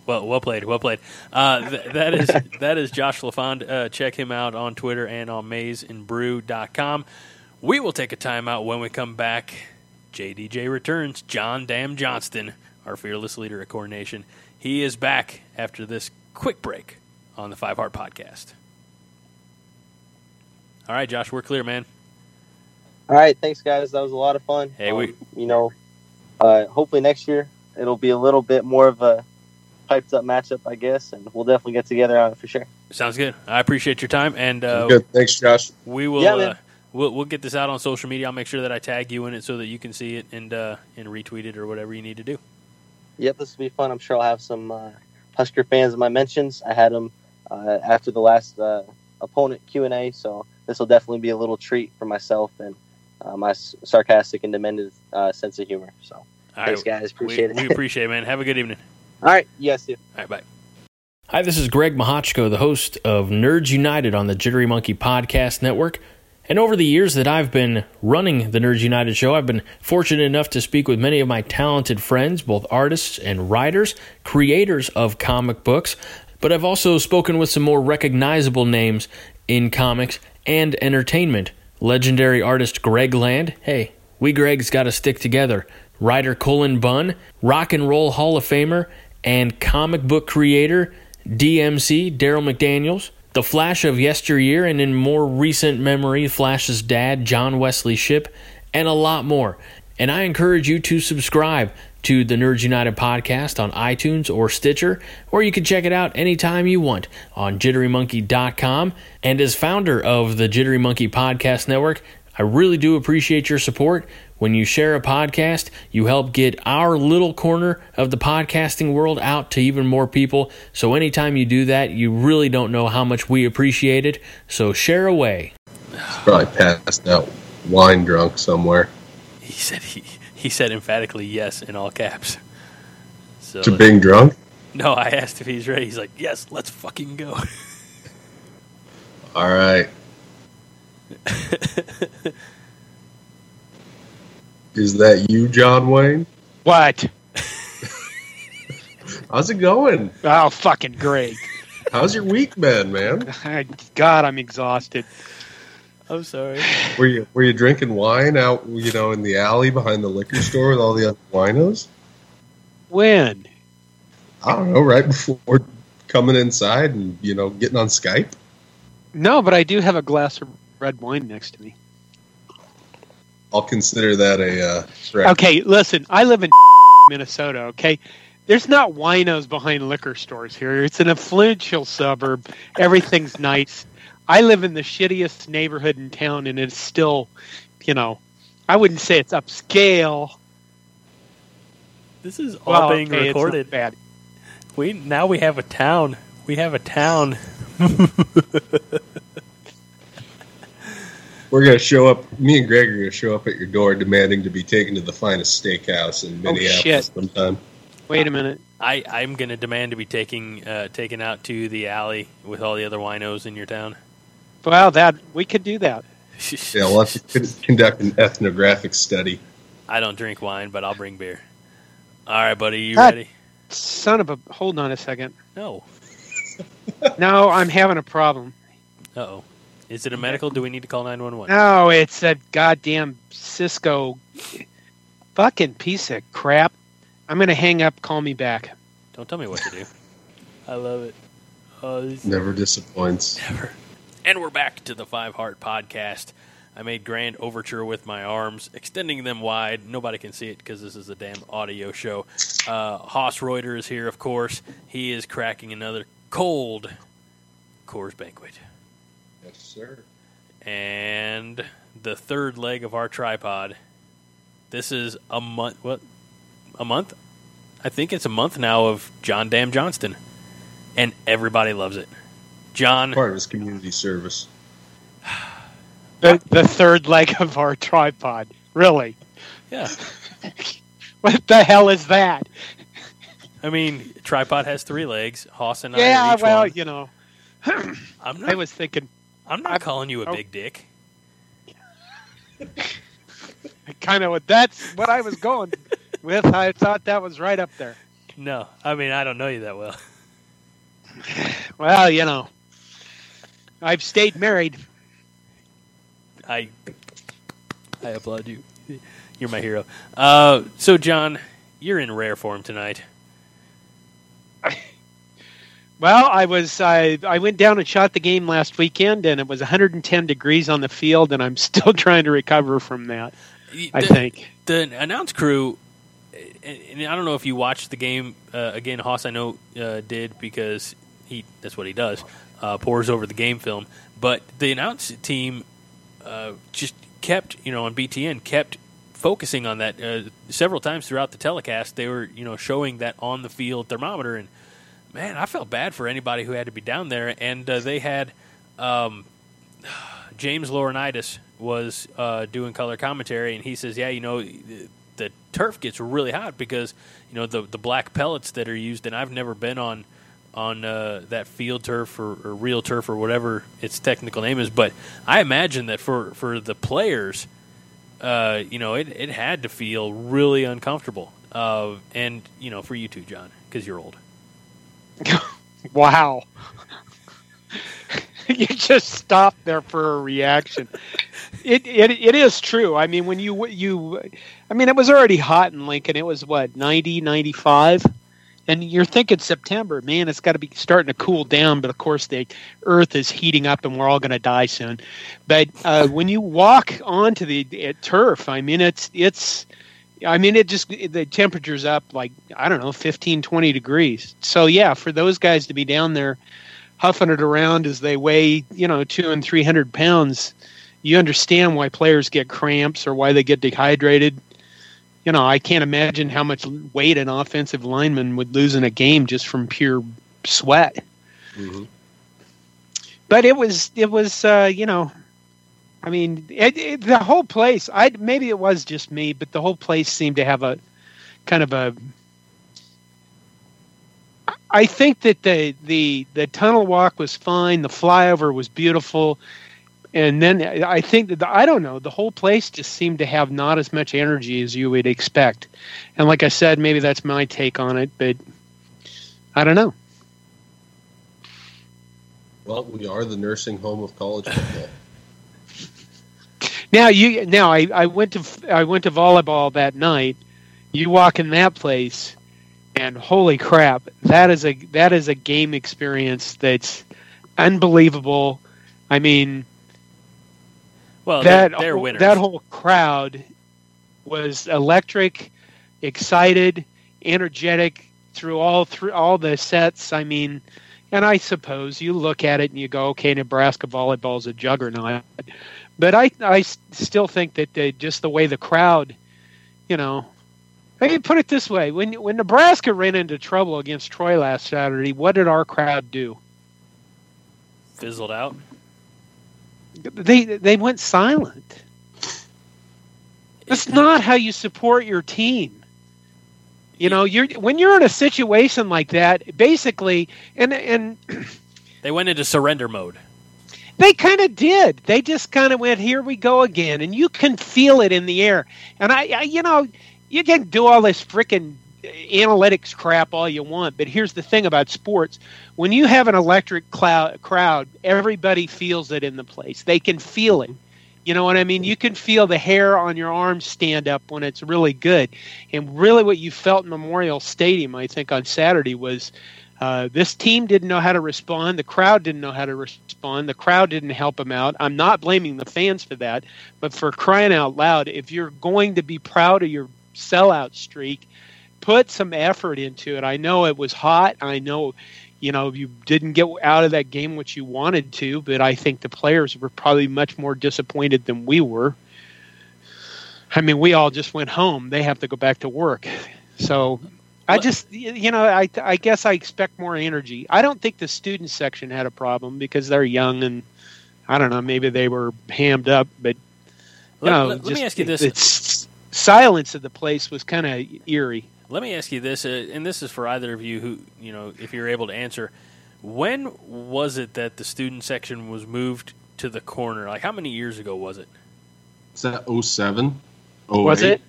Well, well played, well played. Uh, th- that is that is Josh LaFond. Uh, check him out on Twitter and on maizenbrew.com. We will take a timeout when we come back. JDJ returns. John Dam Johnston, our fearless leader at Corn Nation. He is back after this quick break on the Five Heart Podcast. All right, Josh, we're clear, man. All right, thanks guys. That was a lot of fun. Hey, we- Um, you know, uh, hopefully next year it'll be a little bit more of a hyped up matchup, I guess, and we'll definitely get together on it for sure. Sounds good. I appreciate your time, and uh, Good. Thanks, Josh. We will. Yeah, uh, we'll we'll get this out on social media. I'll make sure that I tag you in it so that you can see it and uh, and retweet it or whatever you need to do. Yep, this will be fun. I'm sure I'll have some uh, Husker fans in my mentions. I had them uh, after the last uh, opponent Q and A, so this will definitely be a little treat for myself and uh, my sarcastic and demented uh, sense of humor. So All thanks, right. guys. Appreciate we, it. we appreciate it, man. Have a good evening. All right, Yes. too. All right, bye. Hi, this is Greg Mahochko, the host of Nerds United on the Jittery Monkey Podcast Network. And over the years that I've been running the Nerds United show, I've been fortunate enough to speak with many of my talented friends, both artists and writers, creators of comic books. But I've also spoken with some more recognizable names in comics and entertainment. Legendary artist Greg Land. Hey, we Gregs got to stick together. Writer Cullen Bunn, Rock and Roll Hall of Famer, and comic book creator DMC Daryl McDaniels. The Flash of yesteryear, and in more recent memory, Flash's dad, John Wesley Shipp, and a lot more. And I encourage you to subscribe to the Nerds United podcast on iTunes or Stitcher, or you can check it out anytime you want on jitterymonkey.com. And as founder of the Jittery Monkey Podcast Network, I really do appreciate your support. When you share a podcast, you help get our little corner of the podcasting world out to even more people. So anytime you do that, you really don't know how much we appreciate it. So share away. Probably passed out, wine drunk somewhere. He said he he said emphatically yes in all caps. So To being drunk. no, I asked if he's ready. He's like, yes, let's fucking go. All right. Is that you, John Wayne? What? How's it going? Oh, fucking great. How's your week been, man? God, I'm exhausted. I'm sorry. Were you were you drinking wine out, you know, in the alley behind the liquor store with all the other winos? When? I don't know, right before coming inside and you know getting on Skype. No, but I do have a glass of red wine next to me. I'll consider that a uh, threat. Okay, listen, I live in Minnesota, okay? There's not winos behind liquor stores here. It's an affluential suburb. Everything's nice. I live in the shittiest neighborhood in town, and it's still, you know, I wouldn't say it's upscale. This is all Well, being okay, recorded. bad. We now we have a town. We have a town. We're gonna show up. Me and Greg are gonna show up at your door, demanding to be taken to the finest steakhouse in Oh, Minneapolis shit. sometime. Wait a minute. I I'm gonna demand to be taking uh, taken out to the alley with all the other winos in your town. Well, that we could do that. Yeah, we'll have to conduct an ethnographic study. I don't drink wine, but I'll bring beer. All right, buddy, you God. ready? Son of a. Hold on a second. No. No, I'm having a problem. Uh oh. Is it a medical? Do we need to call nine one one? No, it's a goddamn Cisco fucking piece of crap. I'm gonna hang up. Call me back. Don't tell me what to do. I love it. Oh, this Never disappoints. Never. And we're back to the Five Heart Podcast. I made grand overture with my arms, extending them wide. Nobody can see it because this is a damn audio show. Uh, Hoss Reuter is here, of course. He is cracking another cold Coors Banquet. Yes, sir. And the third leg of our tripod. This is a month. What? A month? I think it's a month now of John Dam Johnston, and everybody loves it. John, Part of his community service. The, the third leg of our tripod. Really? yeah. What the hell is that? I mean, tripod has three legs. Hoss and I yeah, well, one. you know, I'm not. I was thinking I'm not I- calling you a oh. big dick. kind of what that's what I was going with. I thought that was right up there. No, I mean I don't know you that well. Well, you know, I've stayed married. I I applaud you. You're my hero. Uh, so John, you're in rare form tonight. Well, I was I I went down and shot the game last weekend, and it was 110 degrees on the field, and I'm still trying to recover from that. I think. the announce crew. And and I don't know if you watched the game uh, again. Hoss, I know uh, did because he that's what he does. Uh, pours over the game film, but the announce team uh, just kept you know on BTN kept focusing on that uh, several times throughout the telecast. They were you know showing that on the field thermometer, and man, I felt bad for anybody who had to be down there. And uh, they had um, James Laurinaitis was uh, doing color commentary, and he says, "Yeah, you know, the, the turf gets really hot because you know the the black pellets that are used, and I've never been on." On uh, that field turf or, or real turf or whatever its technical name is, but I imagine that for, for the players, uh, you know, it, it had to feel really uncomfortable. Uh, and, you know, for you too, John, because you're old. Wow. you just stopped there for a reaction. It, it it is true. I mean, when you you, I mean, it was already hot in Lincoln. It was what 90, 95? and you're thinking September. Man, it's got to be starting to cool down. But of course, the Earth is heating up, and we're all going to die soon. But uh, when you walk onto the turf, I mean, it's it's. I mean, it just the temperature's up like I don't know, 15, 20 degrees. So yeah, for those guys to be down there huffing it around as they weigh, you know, two and three hundred pounds, you understand why players get cramps or why they get dehydrated. You know, I can't imagine how much weight an offensive lineman would lose in a game just from pure sweat. Mhm. But it was, it was, uh, you know, I mean, it, it, the whole place. I maybe it was just me, but the whole place seemed to have a kind of a. I think that the the the tunnel walk was fine. The flyover was beautiful, and then I think that the, I don't know. The whole place just seemed to have not as much energy as you would expect. And like I said, maybe that's my take on it, but I don't know. Well, we are the nursing home of college football. Now you now I, I went to I went to volleyball that night. You walk in that place, and holy crap, that is a that is a game experience that's unbelievable. I mean, Well, that they're, they're whole- winners. that whole crowd was electric, excited, energetic through all through all the sets. I mean, and I suppose you look at it and you go, okay, Nebraska volleyball is a juggernaut, but I, I still think that they, just the way the crowd, you know. I can put it this way: when when Nebraska ran into trouble against Troy last Saturday, what did our crowd do? fizzled out. They they went silent. That's not how you support your team. You know, you're when you're in a situation like that, basically, and and They went into surrender mode. they kind of did. They just kind of went, "Here we go again," and you can feel it in the air. And I, I you know, you can do all this freaking analytics crap all you want, but here's the thing about sports: when you have an electric cloud, crowd, everybody feels it in the place. They can feel it. You know what I mean? You can feel the hair on your arms stand up when it's really good. And really, what you felt in Memorial Stadium, I think, on Saturday was uh, this team didn't know how to respond. The crowd didn't know how to respond. The crowd didn't help them out. I'm not blaming the fans for that, but for crying out loud, if you're going to be proud of your sellout streak, put some effort into it. I know it was hot. I know, you know, you didn't get out of that game what you wanted to, but I think the players were probably much more disappointed than we were. I mean, we all just went home. They have to go back to work. So I just, you know, I, I guess I expect more energy. I don't think the student section had a problem because they're young and I don't know, maybe they were hammed up, but Let, no, let- let me ask you this. Silence of the place was kind of eerie. Let me ask you this, uh, and this is for either of you who, you know, if you're able to answer. When was it that the student section was moved to the corner? Like, how many years ago was it? Is that 07? Was it?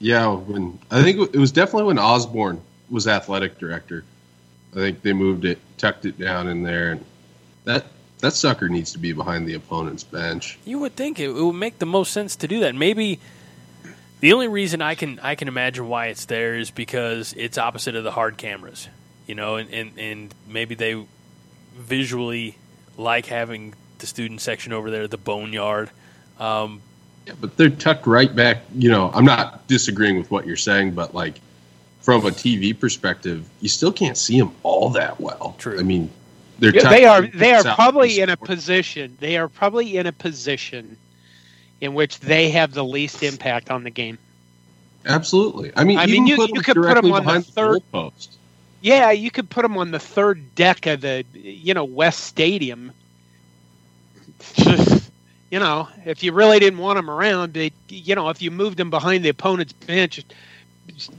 Yeah, when I think it was definitely when Osborne was athletic director. I think they moved it, tucked it down in there, and that that sucker needs to be behind the opponent's bench. You would think it, it would make the most sense to do that. Maybe the only reason I can I can imagine why it's there is because it's opposite of the hard cameras, you know, and and, and maybe they visually like having the student section over there, the boneyard. Um, Yeah, but they're tucked right back. You know, I'm not disagreeing with what you're saying, but like from a TV perspective, you still can't see them all that well. True. I mean, they're Yeah, tucked they are they are probably in a position they are probably in a position in which they have the least impact on the game. Absolutely. I mean, I mean, you- you them could put 'em directly on the third- goalpost. Yeah, you could put them on the third deck of the you know West Stadium. you know, if you really didn't want them around, you know, if you moved them behind the opponent's bench,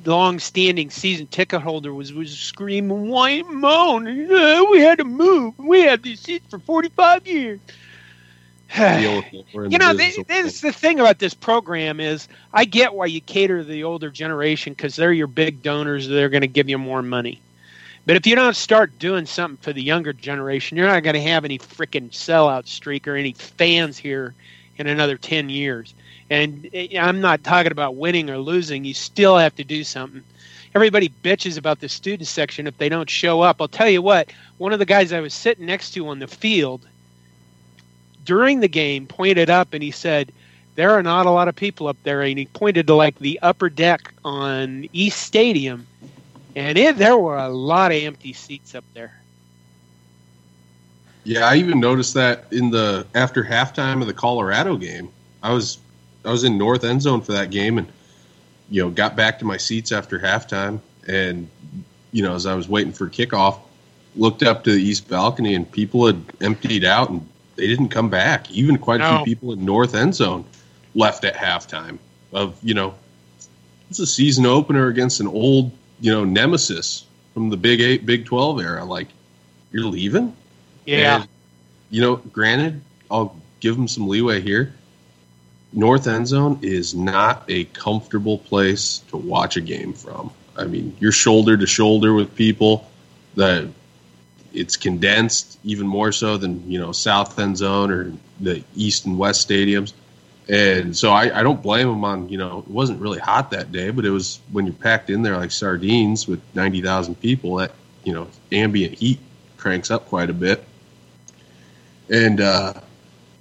long-standing season ticket holder was was screaming, whine, moan, "Uh, we had to move. We had these seats for forty-five years. you know, this the thing about this program is I get why you cater to the older generation because they're your big donors. They're going to give you more money. But if you don't start doing something for the younger generation, you're not going to have any freaking sellout streak or any fans here in another 10 years. And eh, I'm not talking about winning or losing. You still have to do something. Everybody bitches about the student section if they don't show up. I'll tell you what, one of the guys I was sitting next to on the field during the game pointed up and he said, There are not a lot of people up there. And he pointed to like the upper deck on East Stadium. And it, there were a lot of empty seats up there. Yeah, I even noticed that in the after halftime of the Colorado game. I was I was in north end zone for that game and you know, got back to my seats after halftime and you know, as I was waiting for kickoff, looked up to the east balcony and people had emptied out and they didn't come back. Even quite a few people in North End Zone left at halftime. Of you know, it's a season opener against an old you know nemesis from the Big Eight, Big Twelve era. Like you're leaving. Yeah. And, you know, granted, I'll give them some leeway here. North End Zone is not a comfortable place to watch a game from. I mean, you're shoulder to shoulder with people. That it's condensed even more so than you know South End Zone or the East and West stadiums. And so I, I don't blame them on you know it wasn't really hot that day, but it was when you're packed in there like sardines with ninety thousand people. That you know ambient heat cranks up quite a bit. And uh,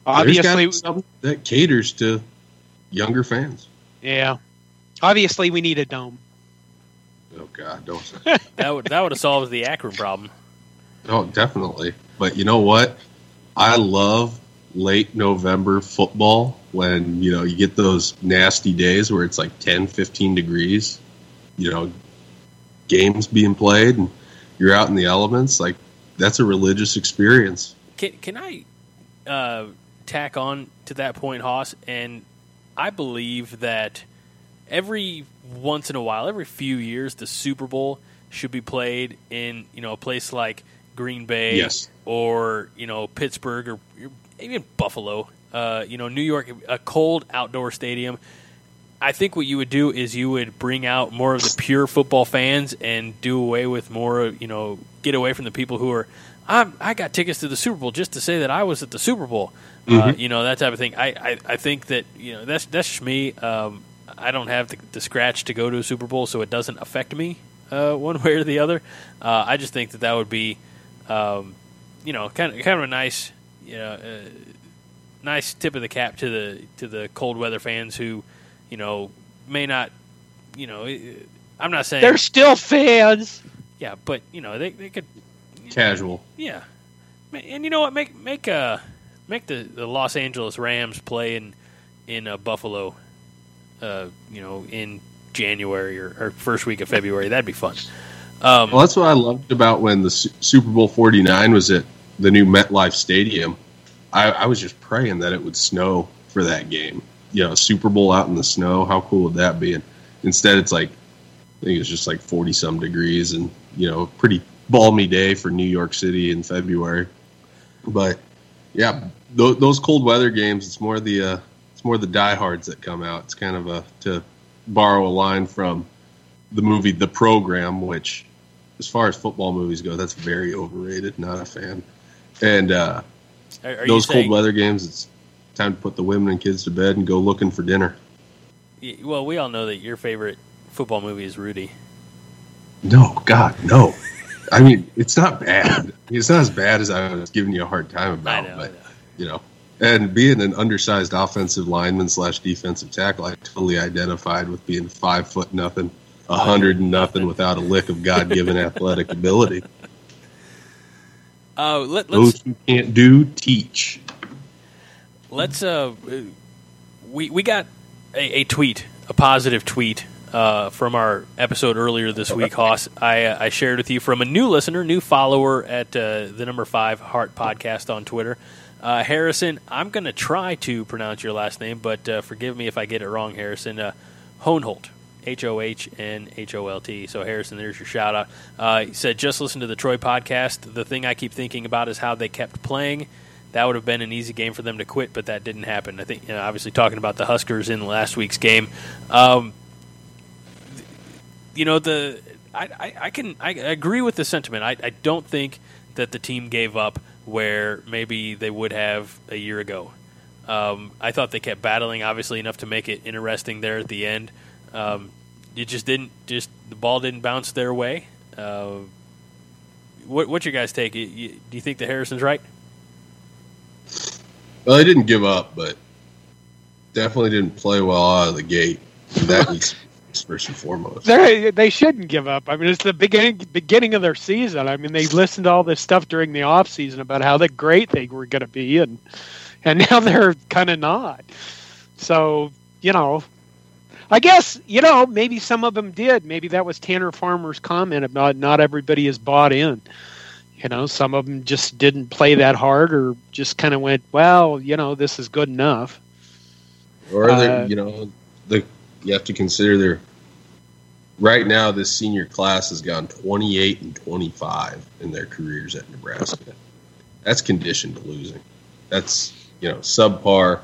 Obviously, gotta something that caters to younger fans. yeah. Obviously, we need a dome. Oh God, don't say. That would that would have solved the Akron problem. Oh, definitely. But you know what? I love late November football when you know you get those nasty days where it's like 10, 15 degrees. You know, games being played and you're out in the elements. Like that's a religious experience. Can can I uh, tack on to that point, Hoss? And I believe that every once in a while, every few years, the Super Bowl should be played in you know a place like Green Bay Yes. or you know Pittsburgh or even Buffalo. Uh, you know New York, a cold outdoor stadium. I think what you would do is you would bring out more of the pure football fans and do away with more, you know, get away from the people who are. I, I got tickets to the Super Bowl just to say that I was at the Super Bowl, uh, you know that type of thing. I, I, I think that you know that's that's me. Um, I don't have the, the scratch to go to a Super Bowl, so it doesn't affect me uh, one way or the other. Uh, I just think that that would be, um, you know, kind of kind of a nice, you know, uh, nice tip of the cap to the to the cold weather fans who, you know, may not, you know, I'm not saying They're still fans. yeah, but you know they, they could Casual. yeah, and you know what make make uh make the, the Los Angeles Rams play in in uh, Buffalo, uh you know in January or, or first week of February that'd be fun. Um, Well, that's what I loved about when the Su- Super Bowl 49 was at the new MetLife Stadium. I, I was just praying that it would snow for that game. You know, Super Bowl out in the snow. How cool would that be? And instead, it's like, I think it's just like 40 some degrees and, you know, pretty balmy day for New York City in February. But yeah, th- those cold weather games, it's more the, uh, it's more the diehards that come out. It's kind of a, to borrow a line from the movie The Program, which, as far as football movies go, that's very overrated. Not a fan. And uh, are, those saying, cold weather games, it's time to put the women and kids to bed and go looking for dinner. Well, we all know that your favorite football movie is Rudy. No, God, no. I mean, it's not bad. It's not as bad as I was giving you a hard time about, know. But know. you know. And being an undersized offensive lineman slash defensive tackle, I totally identified with being five foot nothing, a hundred and nothing without a lick of God given athletic ability. Uh, let, let's Those who can't do, teach. let's uh, we we got a, a tweet, a positive tweet uh, from our episode earlier this week, Hoss. I uh, I shared with you from a new listener, new follower at uh, the number five Heart Podcast on Twitter. Uh, Harrison, I'm going to try to pronounce your last name, but uh, forgive me if I get it wrong, Harrison. Uh, Hohnholt. H O H N H O L T. So, Harrison, there's your shout out. Uh, he said, just listen to the Troy podcast. The thing I keep thinking about is how they kept playing. That would have been an easy game for them to quit, but that didn't happen. I think, you know, obviously, talking about the Huskers in last week's game. Um, you know, the I, I, I can I agree with the sentiment. I, I don't think that the team gave up where maybe they would have a year ago. Um, I thought they kept battling, obviously enough to make it interesting there at the end. Um, it just didn't, just the ball didn't bounce their way. Uh, what, what's your guys' take? You, you, do you think the Harrison's right? Well, they didn't give up, but definitely didn't play well out of the gate. That was first and foremost. They they shouldn't give up. I mean, it's the beginning beginning of their season. I mean, they listened to all this stuff during the off season about how the great they were going to be, and and now they're kind of not. So you know, I guess you know maybe some of them did. Maybe that was Tanner Farmer's comment about not everybody is bought in. You know, some of them just didn't play that hard, or just kind of went, "Well, you know, this is good enough." Or Uh, you know the you have to consider their right now this senior class has gone 28 and 25 in their careers at Nebraska. That's conditioned to losing. That's you know subpar.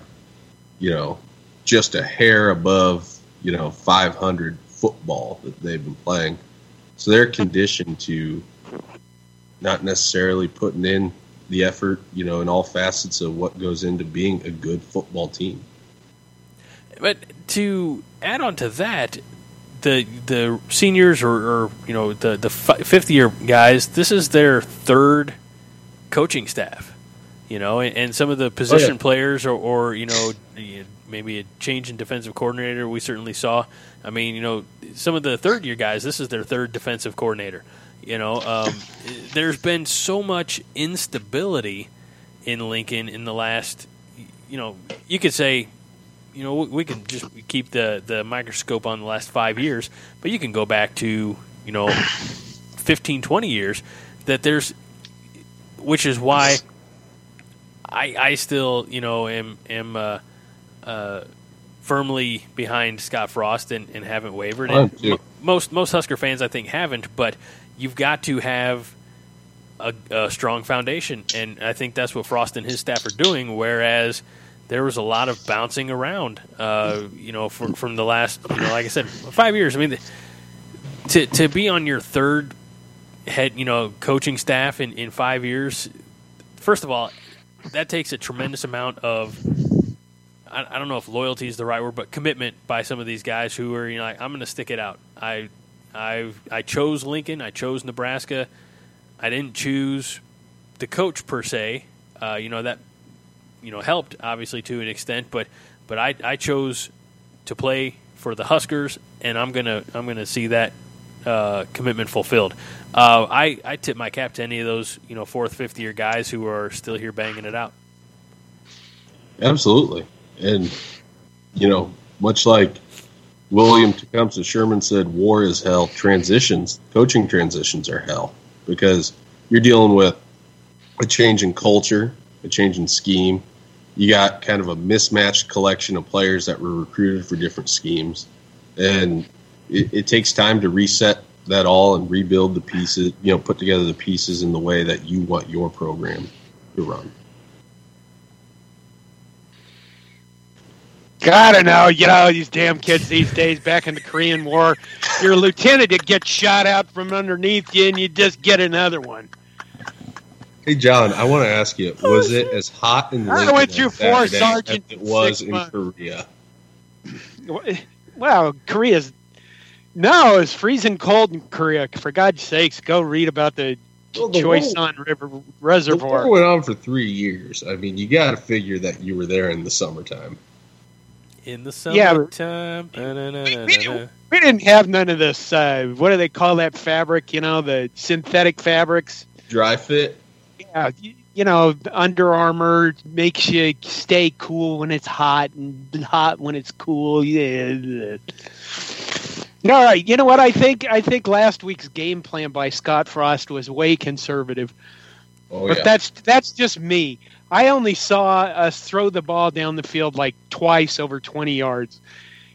You know, just a hair above you know 500 football that they've been playing. So they're conditioned to not necessarily putting in the effort, you know, in all facets of what goes into being a good football team. But to add on to that, the the seniors or, or you know the the fi- fifth year guys, this is their third coaching staff. You know, and, and some of the oh, position players or, or you know maybe a change in defensive coordinator we certainly saw. I mean, you know, some of the third year guys, this is their third defensive coordinator. You know, um, there's been so much instability in Lincoln in the last, you know, you could say, you know, we, can just keep the, the microscope on the last five years, but you can go back to, you know, 15, 20 years that there's, which is why I, I still, you know, am, am, uh, uh, firmly behind Scott Frost and, and haven't wavered. And too. mo- most most Husker fans, I think, haven't. But you've got to have a, a strong foundation, and I think that's what Frost and his staff are doing. Whereas there was a lot of bouncing around, uh, you know, from from the last, you know, like I said, five years. I mean, to to be on your third head, you know, coaching staff in in five years. First of all, that takes a tremendous amount of I, I don't know if loyalty is the right word, but commitment by some of these guys who are you know like I'm going to stick it out. I I I chose Lincoln. I chose Nebraska. I didn't choose the coach per se. Uh, you know that you know helped obviously to an extent, but but I I chose to play for the Huskers, and I'm gonna I'm gonna see that uh, commitment fulfilled. Uh, I I tip my cap to any of those you know fourth fifth year guys who are still here banging it out. Absolutely. And, you know, much like William Tecumseh Sherman said, war is hell. Transitions, coaching transitions are hell because you're dealing with a change in culture, a change in scheme. You got kind of a mismatched collection of players that were recruited for different schemes. And it, it takes time to reset that all and rebuild the pieces, you know, put together the pieces in the way that you want your program to run. Gotta know, you know, these damn kids these days back in the Korean War, you're lieutenant that gets shot out from underneath you and you just get another one. Hey John, I want to ask you: oh, Was it as hot in I Lincoln went through four sergeants it was in months. Korea? Well, Korea's no, it's freezing cold in Korea. For God's sakes, go read about the Well, the Choi war- San River The war Reservoir. went on for three years. I mean, you got to figure that you were there in the summertime. In the Yeah, summertime. We, we, we didn't have none of this. Uh, what do they call that fabric? You know, the synthetic fabrics. Dri-FIT. Yeah, you, you know, Under Armour makes you stay cool when it's hot and hot when it's cool. Yeah. All right, you know what I think? I think last week's game plan by Scott Frost was way conservative. Oh but yeah. that's that's just me. I only saw us throw the ball down the field like twice over 20 yards,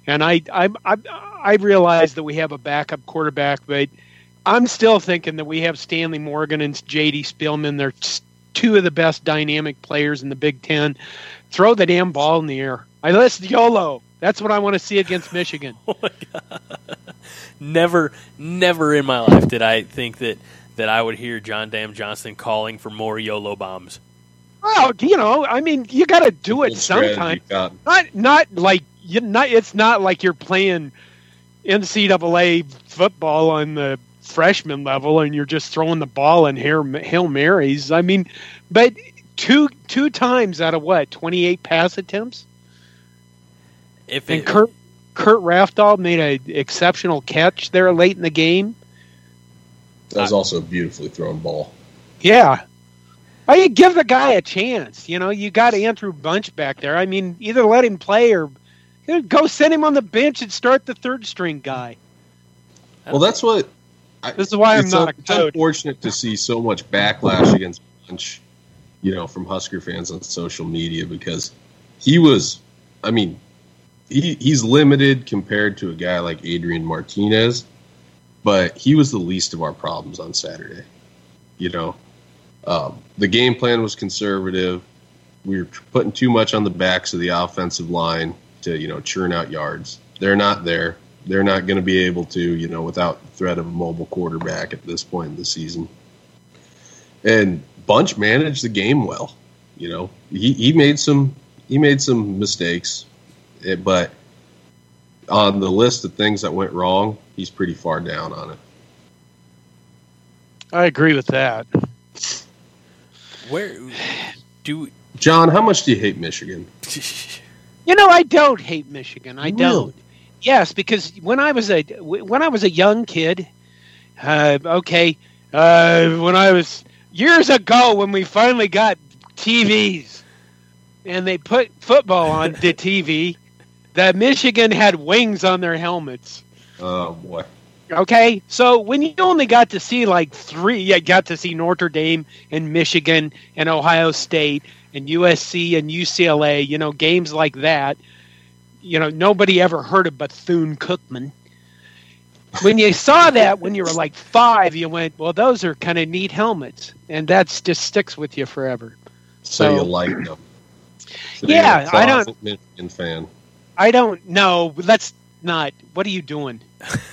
and I I I, I realize that we have a backup quarterback, but I'm still thinking that we have Stanley Morgan and J.D. Spielman. They're two of the best dynamic players in the Big Ten. Throw the damn ball in the air. I list YOLO. That's what I want to see against Michigan. Oh! Never, never in my life did I think that that I would hear John Dam Johnson calling for more YOLO bombs. Well, you know, I mean, you got to do it Good strategy, sometime. Cotton. not not like you not it's not like you're playing NCAA football on the freshman level and you're just throwing the ball in hail, hail marys. I mean, but two two times out of what twenty eight pass attempts, If and it, Kurt Kurt Rafdahl made an exceptional catch there late in the game. That was also a beautifully thrown ball. Yeah. Oh, I mean, give the guy a chance. You know, you got Andrew Bunch back there. I mean, either let him play or you know, go send him on the bench and start the third string guy. Well, that's what I, This is why I'm not un- it's unfortunate to see so much backlash against Bunch, you know, from Husker fans on social media because he was, I mean, he he's limited compared to a guy like Adrian Martinez, but he was the least of our problems on Saturday. You know, um, the game plan was conservative. We were putting too much on the backs of the offensive line to you know churn out yards. They're not there. They're not going to be able to, you know, without the threat of a mobile quarterback at this point in the season. And Bunch managed the game well. You know, he, he made some he made some mistakes, eh, but on the list of things that went wrong, he's pretty far down on it. I agree with that. Where do John, how much do you hate Michigan? You know, I don't hate Michigan. I Really? don't. Yes, because when I was a when I was a young kid, uh, okay, uh, when I was years ago when we finally got TVs and they put football on the TV, that Michigan had wings on their helmets. Oh boy, Okay, so when you only got to see like three, you got to see Notre Dame and Michigan and Ohio State and USC and UCLA, you know, games like that. You know, nobody ever heard of Bethune Cookman. When you saw that when you were like five, you went, "Well, those are kind of neat helmets," and that's just sticks with you forever. so, So- you like them? So Yeah, I don't- Michigan fan. I don't know. Let's not. What are you doing?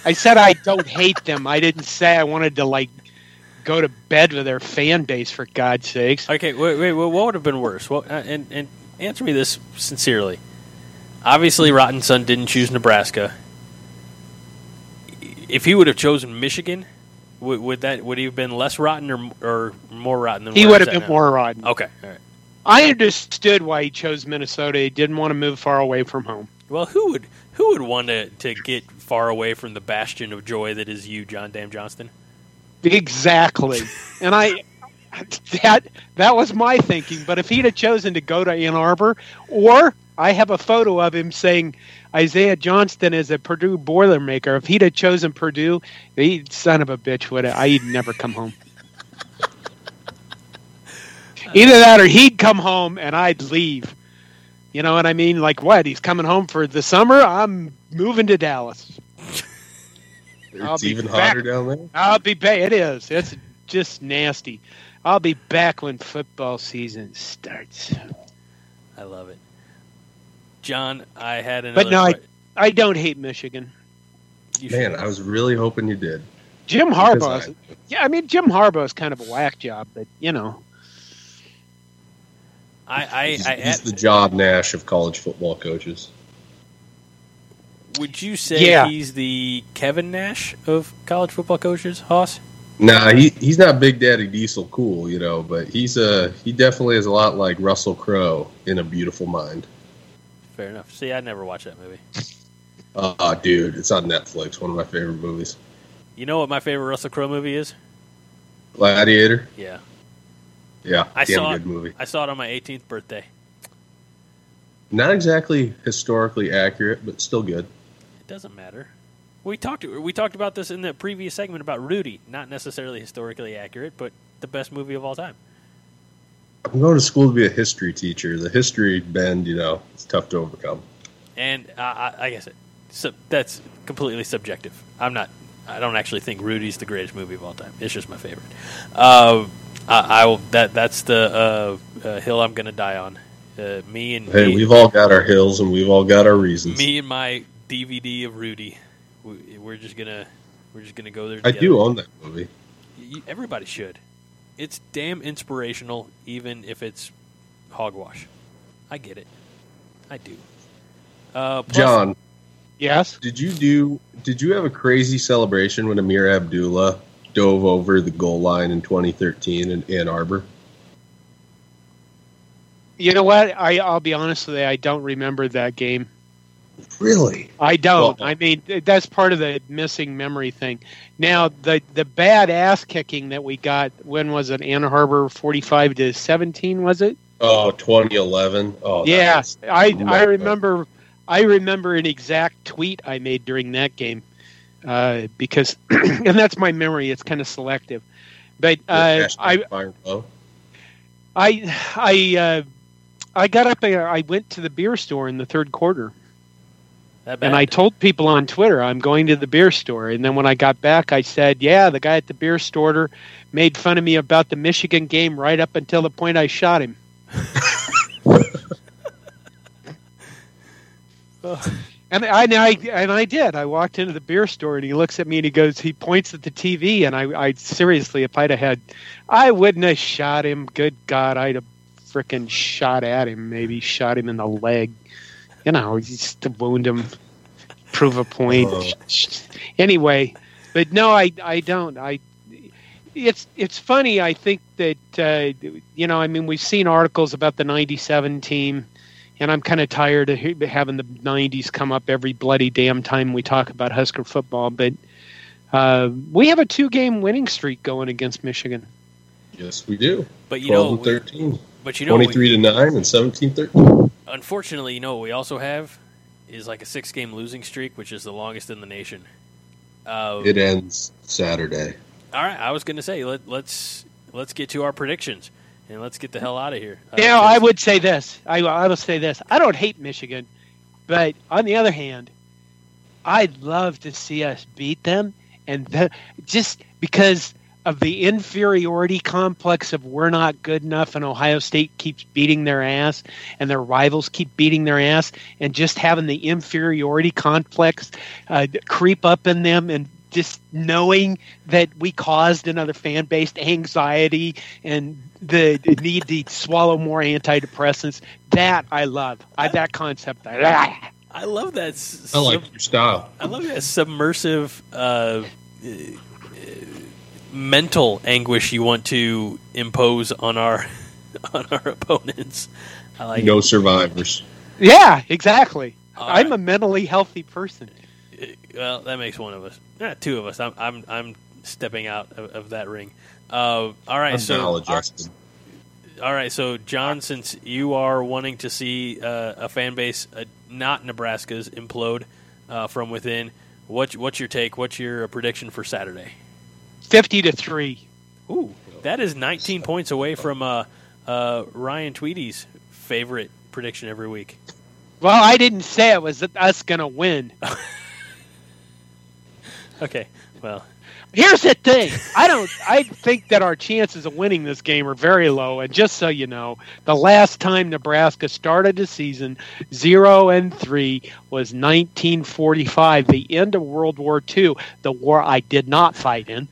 I said I don't hate them. I didn't say I wanted to like go to bed with their fan base for God's sakes. Okay, wait, wait, what would have been worse? Well, uh, and and answer me this sincerely. Obviously, Rotten Son didn't choose Nebraska. If he would have chosen Michigan, would, would that would he have been less rotten or or more rotten than He would have been now? more rotten. Okay, all right. I understood why he chose Minnesota. He didn't want to move far away from home. Well, who would who would want to, to get far away from the bastion of joy that is you, John Dam Johnston? Exactly. and I that that was my thinking. But if he'd have chosen to go to Ann Arbor, or I have a photo of him saying Isaiah Johnston is a Purdue Boilermaker. If he'd have chosen Purdue, the son of a bitch would have I'd never come home. Either that or he'd come home and I'd leave. You know what I mean? Like what? He's coming home for the summer. I'm moving to Dallas. I'll It's be even back. hotter down there. I'll be back. It is. It's just nasty. I'll be back when football season starts. I love it. John, I had another. But no, I, I don't hate Michigan. you Man, should- I was really hoping you did. Jim Harbaugh. I- yeah. I mean, Jim Harbaugh is kind of a whack job, but you know, I, I, He's, I, he's the Job Nash of college football coaches. would you say Yeah. he's the Kevin Nash of college football coaches, Hoss? Nah, he he's not Big Daddy Diesel cool, you know, but he's a he definitely is a lot like Russell Crowe in A Beautiful Mind. Fair enough. See, I never watched that movie. Ah, dude, it's on Netflix. One of my favorite movies. You know what my favorite Russell Crowe movie is? Gladiator. Yeah, Yeah, I damn saw good it. movie. I saw it on my 18th birthday. Not exactly historically accurate, but still good. It doesn't matter. We talked we talked about this in the previous segment about Rudy. Not necessarily historically accurate, but the best movie of all time. I'm going to school to be a history teacher. The history bend, you know, it's tough to overcome. And uh, I, I guess it, so that's completely subjective. I'm not. I don't actually think Rudy's the greatest movie of all time. It's just my favorite. Uh, I, I will. That that's the uh, uh, hill I'm going to die on. Uh, me and Hey, me, we've all got our hills and we've all got our reasons. me and my DVD of Rudy. We, we're just gonna we're just gonna go there. I do own that movie. Y- Everybody should. It's damn inspirational, even if it's hogwash. I get it. I do. Uh, plus- John, yes. did you do? Did you have a crazy celebration when Ameer Abdullah dove over the goal line in 2013 in Ann Arbor? You know what? I I'll be honest with you. I don't remember that game. Really? I don't. Well- I mean, that's part of the missing memory thing. Now, the the bad ass kicking that we got. When was it? Ann Arbor, forty-five to seventeen. Was it? Oh, 2011. Oh, that yeah, I I remember I remember an exact tweet I made during that game. Uh, because, and that's my memory. It's kind of selective. But uh, I, I, I, uh, I got up there. I went to the beer store in the third quarter, That bad. and I told people on Twitter I'm going to the beer store. And then when I got back, I said, "Yeah, the guy at the beer store made fun of me about the Michigan game right up until the point I shot him." And I, and I and I did. I walked into the beer store and he looks at me and he goes, he points at the TV and I, I seriously, if I'd have had, I wouldn't have shot him. Good God, I'd have freaking shot at him. Maybe shot him in the leg. You know, just to wound him, prove a point. Oh. Anyway, but no, I I don't. I it's it's funny. I think that uh, you know. I mean, we've seen articles about the '97 team, and I'm kind of tired of having the '90s come up every bloody damn time we talk about Husker football. But uh, we have a two-game winning streak going against Michigan. Yes, we do. but you 12 know, and we- 13. but you know, we- 23 to 9 and 17 13. unfortunately, you know what we also have is like a six-game losing streak, which is the longest in the nation. Uh, It ends Saturday. all right, I was going to say let, let's let's get to our predictions and let's get the hell out of here. Uh, Now, I would say this. I, I will say this. I don't hate Michigan, but on the other hand, I'd love to see us beat them, and the, just because of the inferiority complex of we're not good enough, and Ohio State keeps beating their ass, and their rivals keep beating their ass, and just having the inferiority complex uh, creep up in them, and just knowing that we caused another fan based anxiety and the need to swallow more antidepressants. That I love. I, that concept. I, I love that. s- I like your style. I love that submersive uh, uh, mental anguish you want to impose on our on our opponents. I like. No survivors. yeah, exactly. All I'm right. a mentally healthy person. It. Well, that makes one of us. Yeah, two of us. I'm I'm I'm stepping out of, of that ring. Uh, all right, I'm so Justin. All right, so John, since you are wanting to see uh, a fan base, uh, not Nebraska's, implode uh, from within, what what's your take? What's your uh, prediction for Saturday? Fifty to three. Ooh, that is 19 points away from uh, uh, Ryan Tweedy's favorite prediction every week. Well, I didn't say it was us going to win. Okay, well, Here's the thing. I don't. I think that our chances of winning this game are very low. And just so you know, the last time Nebraska started the season zero and three was 1945, the end of World War II, the war I did not fight in.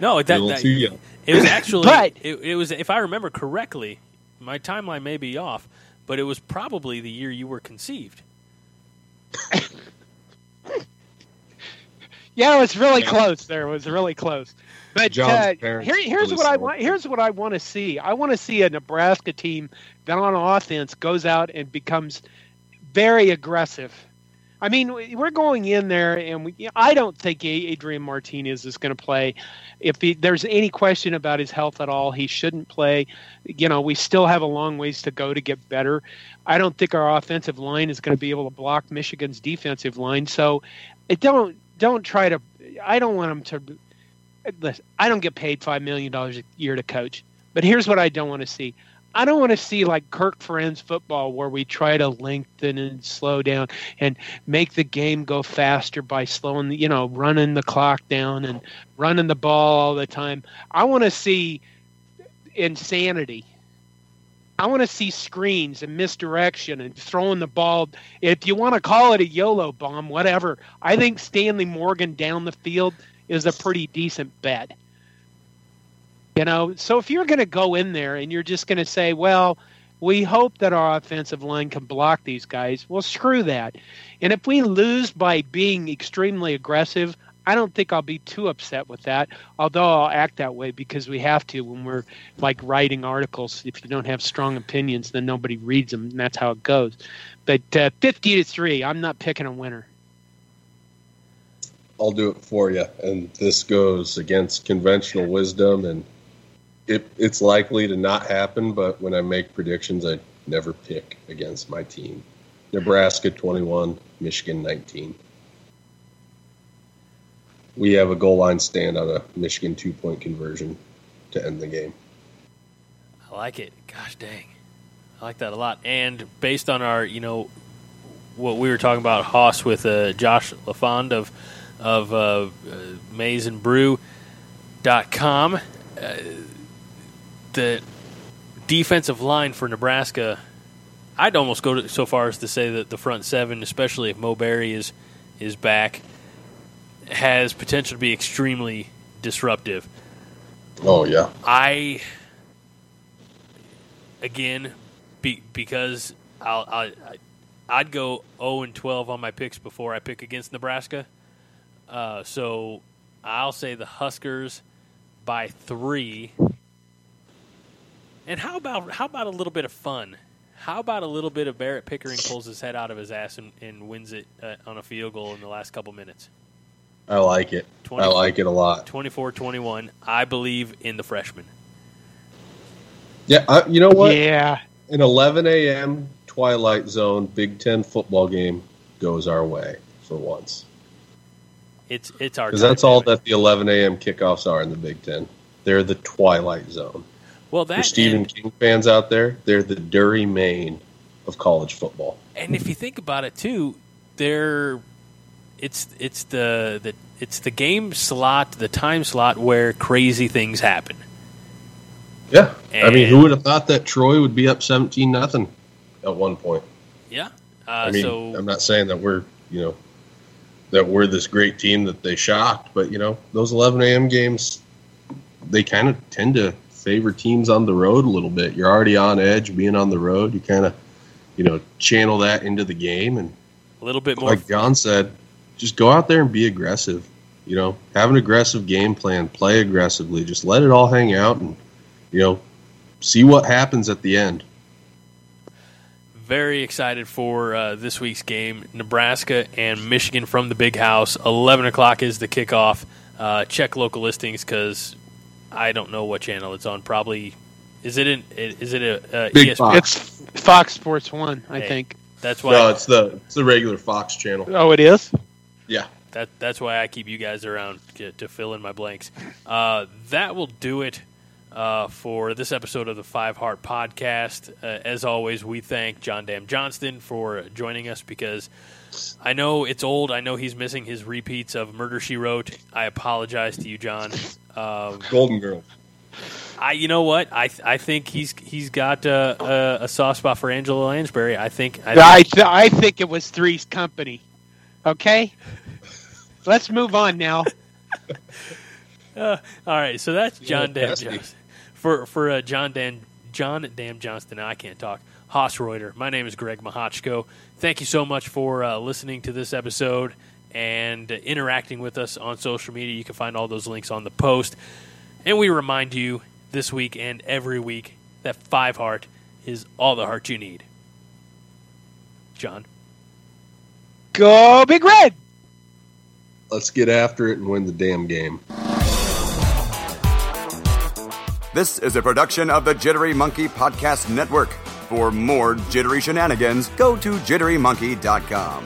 no, that, Little that it was actually But- it, it was if I remember correctly, my timeline may be off, but it was probably the year you were conceived. Yeah, it was really Yeah. close. There it was really close. But uh, here, here's what I want. Here's what I want to see. I want to see a Nebraska team that on offense goes out and becomes very aggressive. I mean, we- we're going in there, and we, I don't think Adrian Martinez is going to play. If he, there's any question about his health at all, he shouldn't play. You know, we still have a long ways to go to get better. I don't think our offensive line is going to be able to block Michigan's defensive line. So, it don't don't try to. I don't want them to. Listen, I don't get paid five million dollars a year to coach, but here's what I don't want to see. I don't want to see like Kirk Ferentz football where we try to lengthen and slow down and make the game go faster by slowing, you know, running the clock down and running the ball all the time. I want to see insanity. I want to see screens and misdirection and throwing the ball. If you want to call it a YOLO bomb, whatever. I think Stanley Morgan down the field is a pretty decent bet. You know, so if you're going to go in there and you're just going to say, well, we hope that our offensive line can block these guys, well, screw that. And if we lose by being extremely aggressive, I don't think I'll be too upset with that. Although I'll act that way because we have to when we're like writing articles. If you don't have strong opinions, then nobody reads them, and that's how it goes. But uh, fifty to three, I'm not picking a winner. I'll do it for you. And this goes against conventional wisdom, and it, it's likely to not happen. But when I make predictions, I never pick against my team. Nebraska 21, Michigan 19. We have a goal line stand on a Michigan two point conversion to end the game. I like it. Gosh dang. I like that a lot. And based on our, you know, what we were talking about, Hoss with uh, Josh LaFond of of uh, uh, Brew dot com, uh, the defensive line for Nebraska, I'd almost go to, so far as to say that the front seven, especially if Mo Barry is is back, has potential to be extremely disruptive. Oh yeah, I again be, because I'll, I'll I'd go 0 and 12 on my picks before I pick against Nebraska. Uh, so I'll say the Huskers by three. And how about how about a little bit of fun? How about a little bit of Barrett Pickering pulls his head out of his ass and, and wins it uh, on a field goal in the last couple minutes? I like it. I like it a lot. 24-21. I believe in the freshman. Yeah, I, you know what? Yeah. An 11 a.m. Twilight Zone Big Ten football game goes our way for once. It's it's our because that's all that the 11 a.m. kickoffs are in the Big Ten. They're the Twilight Zone. Well, that for Stephen and, King fans out there, they're the Derry Maine of college football. And if you think about it too, they're it's it's the, the it's the game slot, the time slot where crazy things happen. Yeah, and, I mean, who would have thought that Troy would be up seventeen nothing at one point? Yeah, uh, I mean, so, I'm not saying that we're you know that we're this great team that they shocked, but you know those 11 a.m. games, they kind of tend to favor teams on the road a little bit. You're already on edge, being on the road. You kind of you know channel that into the game and a little bit more. Like John said, just go out there and be aggressive. You know, have an aggressive game plan, play aggressively. Just let it all hang out and you know, see what happens at the end. Very excited for uh, this week's game. Nebraska and Michigan from the Big House. 11 o'clock is the kickoff. Uh, check local listings because I don't know what channel it's on. Probably is it in? Is it a uh, Big ESPN? Fox. It's Fox Sports One, I hey, think. That's why. No, it's the it's the regular Fox channel. Oh, it is. Yeah. That that's why I keep you guys around to, to fill in my blanks. Uh, that will do it uh, for this episode of the Five Heart Podcast. Uh, as always, we thank John Dam Johnston for joining us because I know it's old. I know he's missing his repeats of Murder She Wrote. I apologize to you, John. Um, Golden Girl. I, you know what? I, I think he's he's got uh, a, a soft spot for Angela Lansbury. I think. I, think, I, th- I think it was Three's Company. Okay, let's move on now. Uh, all right, so that's John yeah, Dam Johnston for for uh, John Dan John Dam Johnston. I can't talk. Haasreuter. My name is Greg Mahochko. Thank you so much for uh, listening to this episode and uh, interacting with us on social media. You can find all those links on the post. And we remind you this week and every week that five heart is all the heart you need. John. Go Big Red! Let's get after it and win the damn game. This is a production of the Jittery Monkey Podcast Network. For more jittery shenanigans, go to jitterymonkey.com.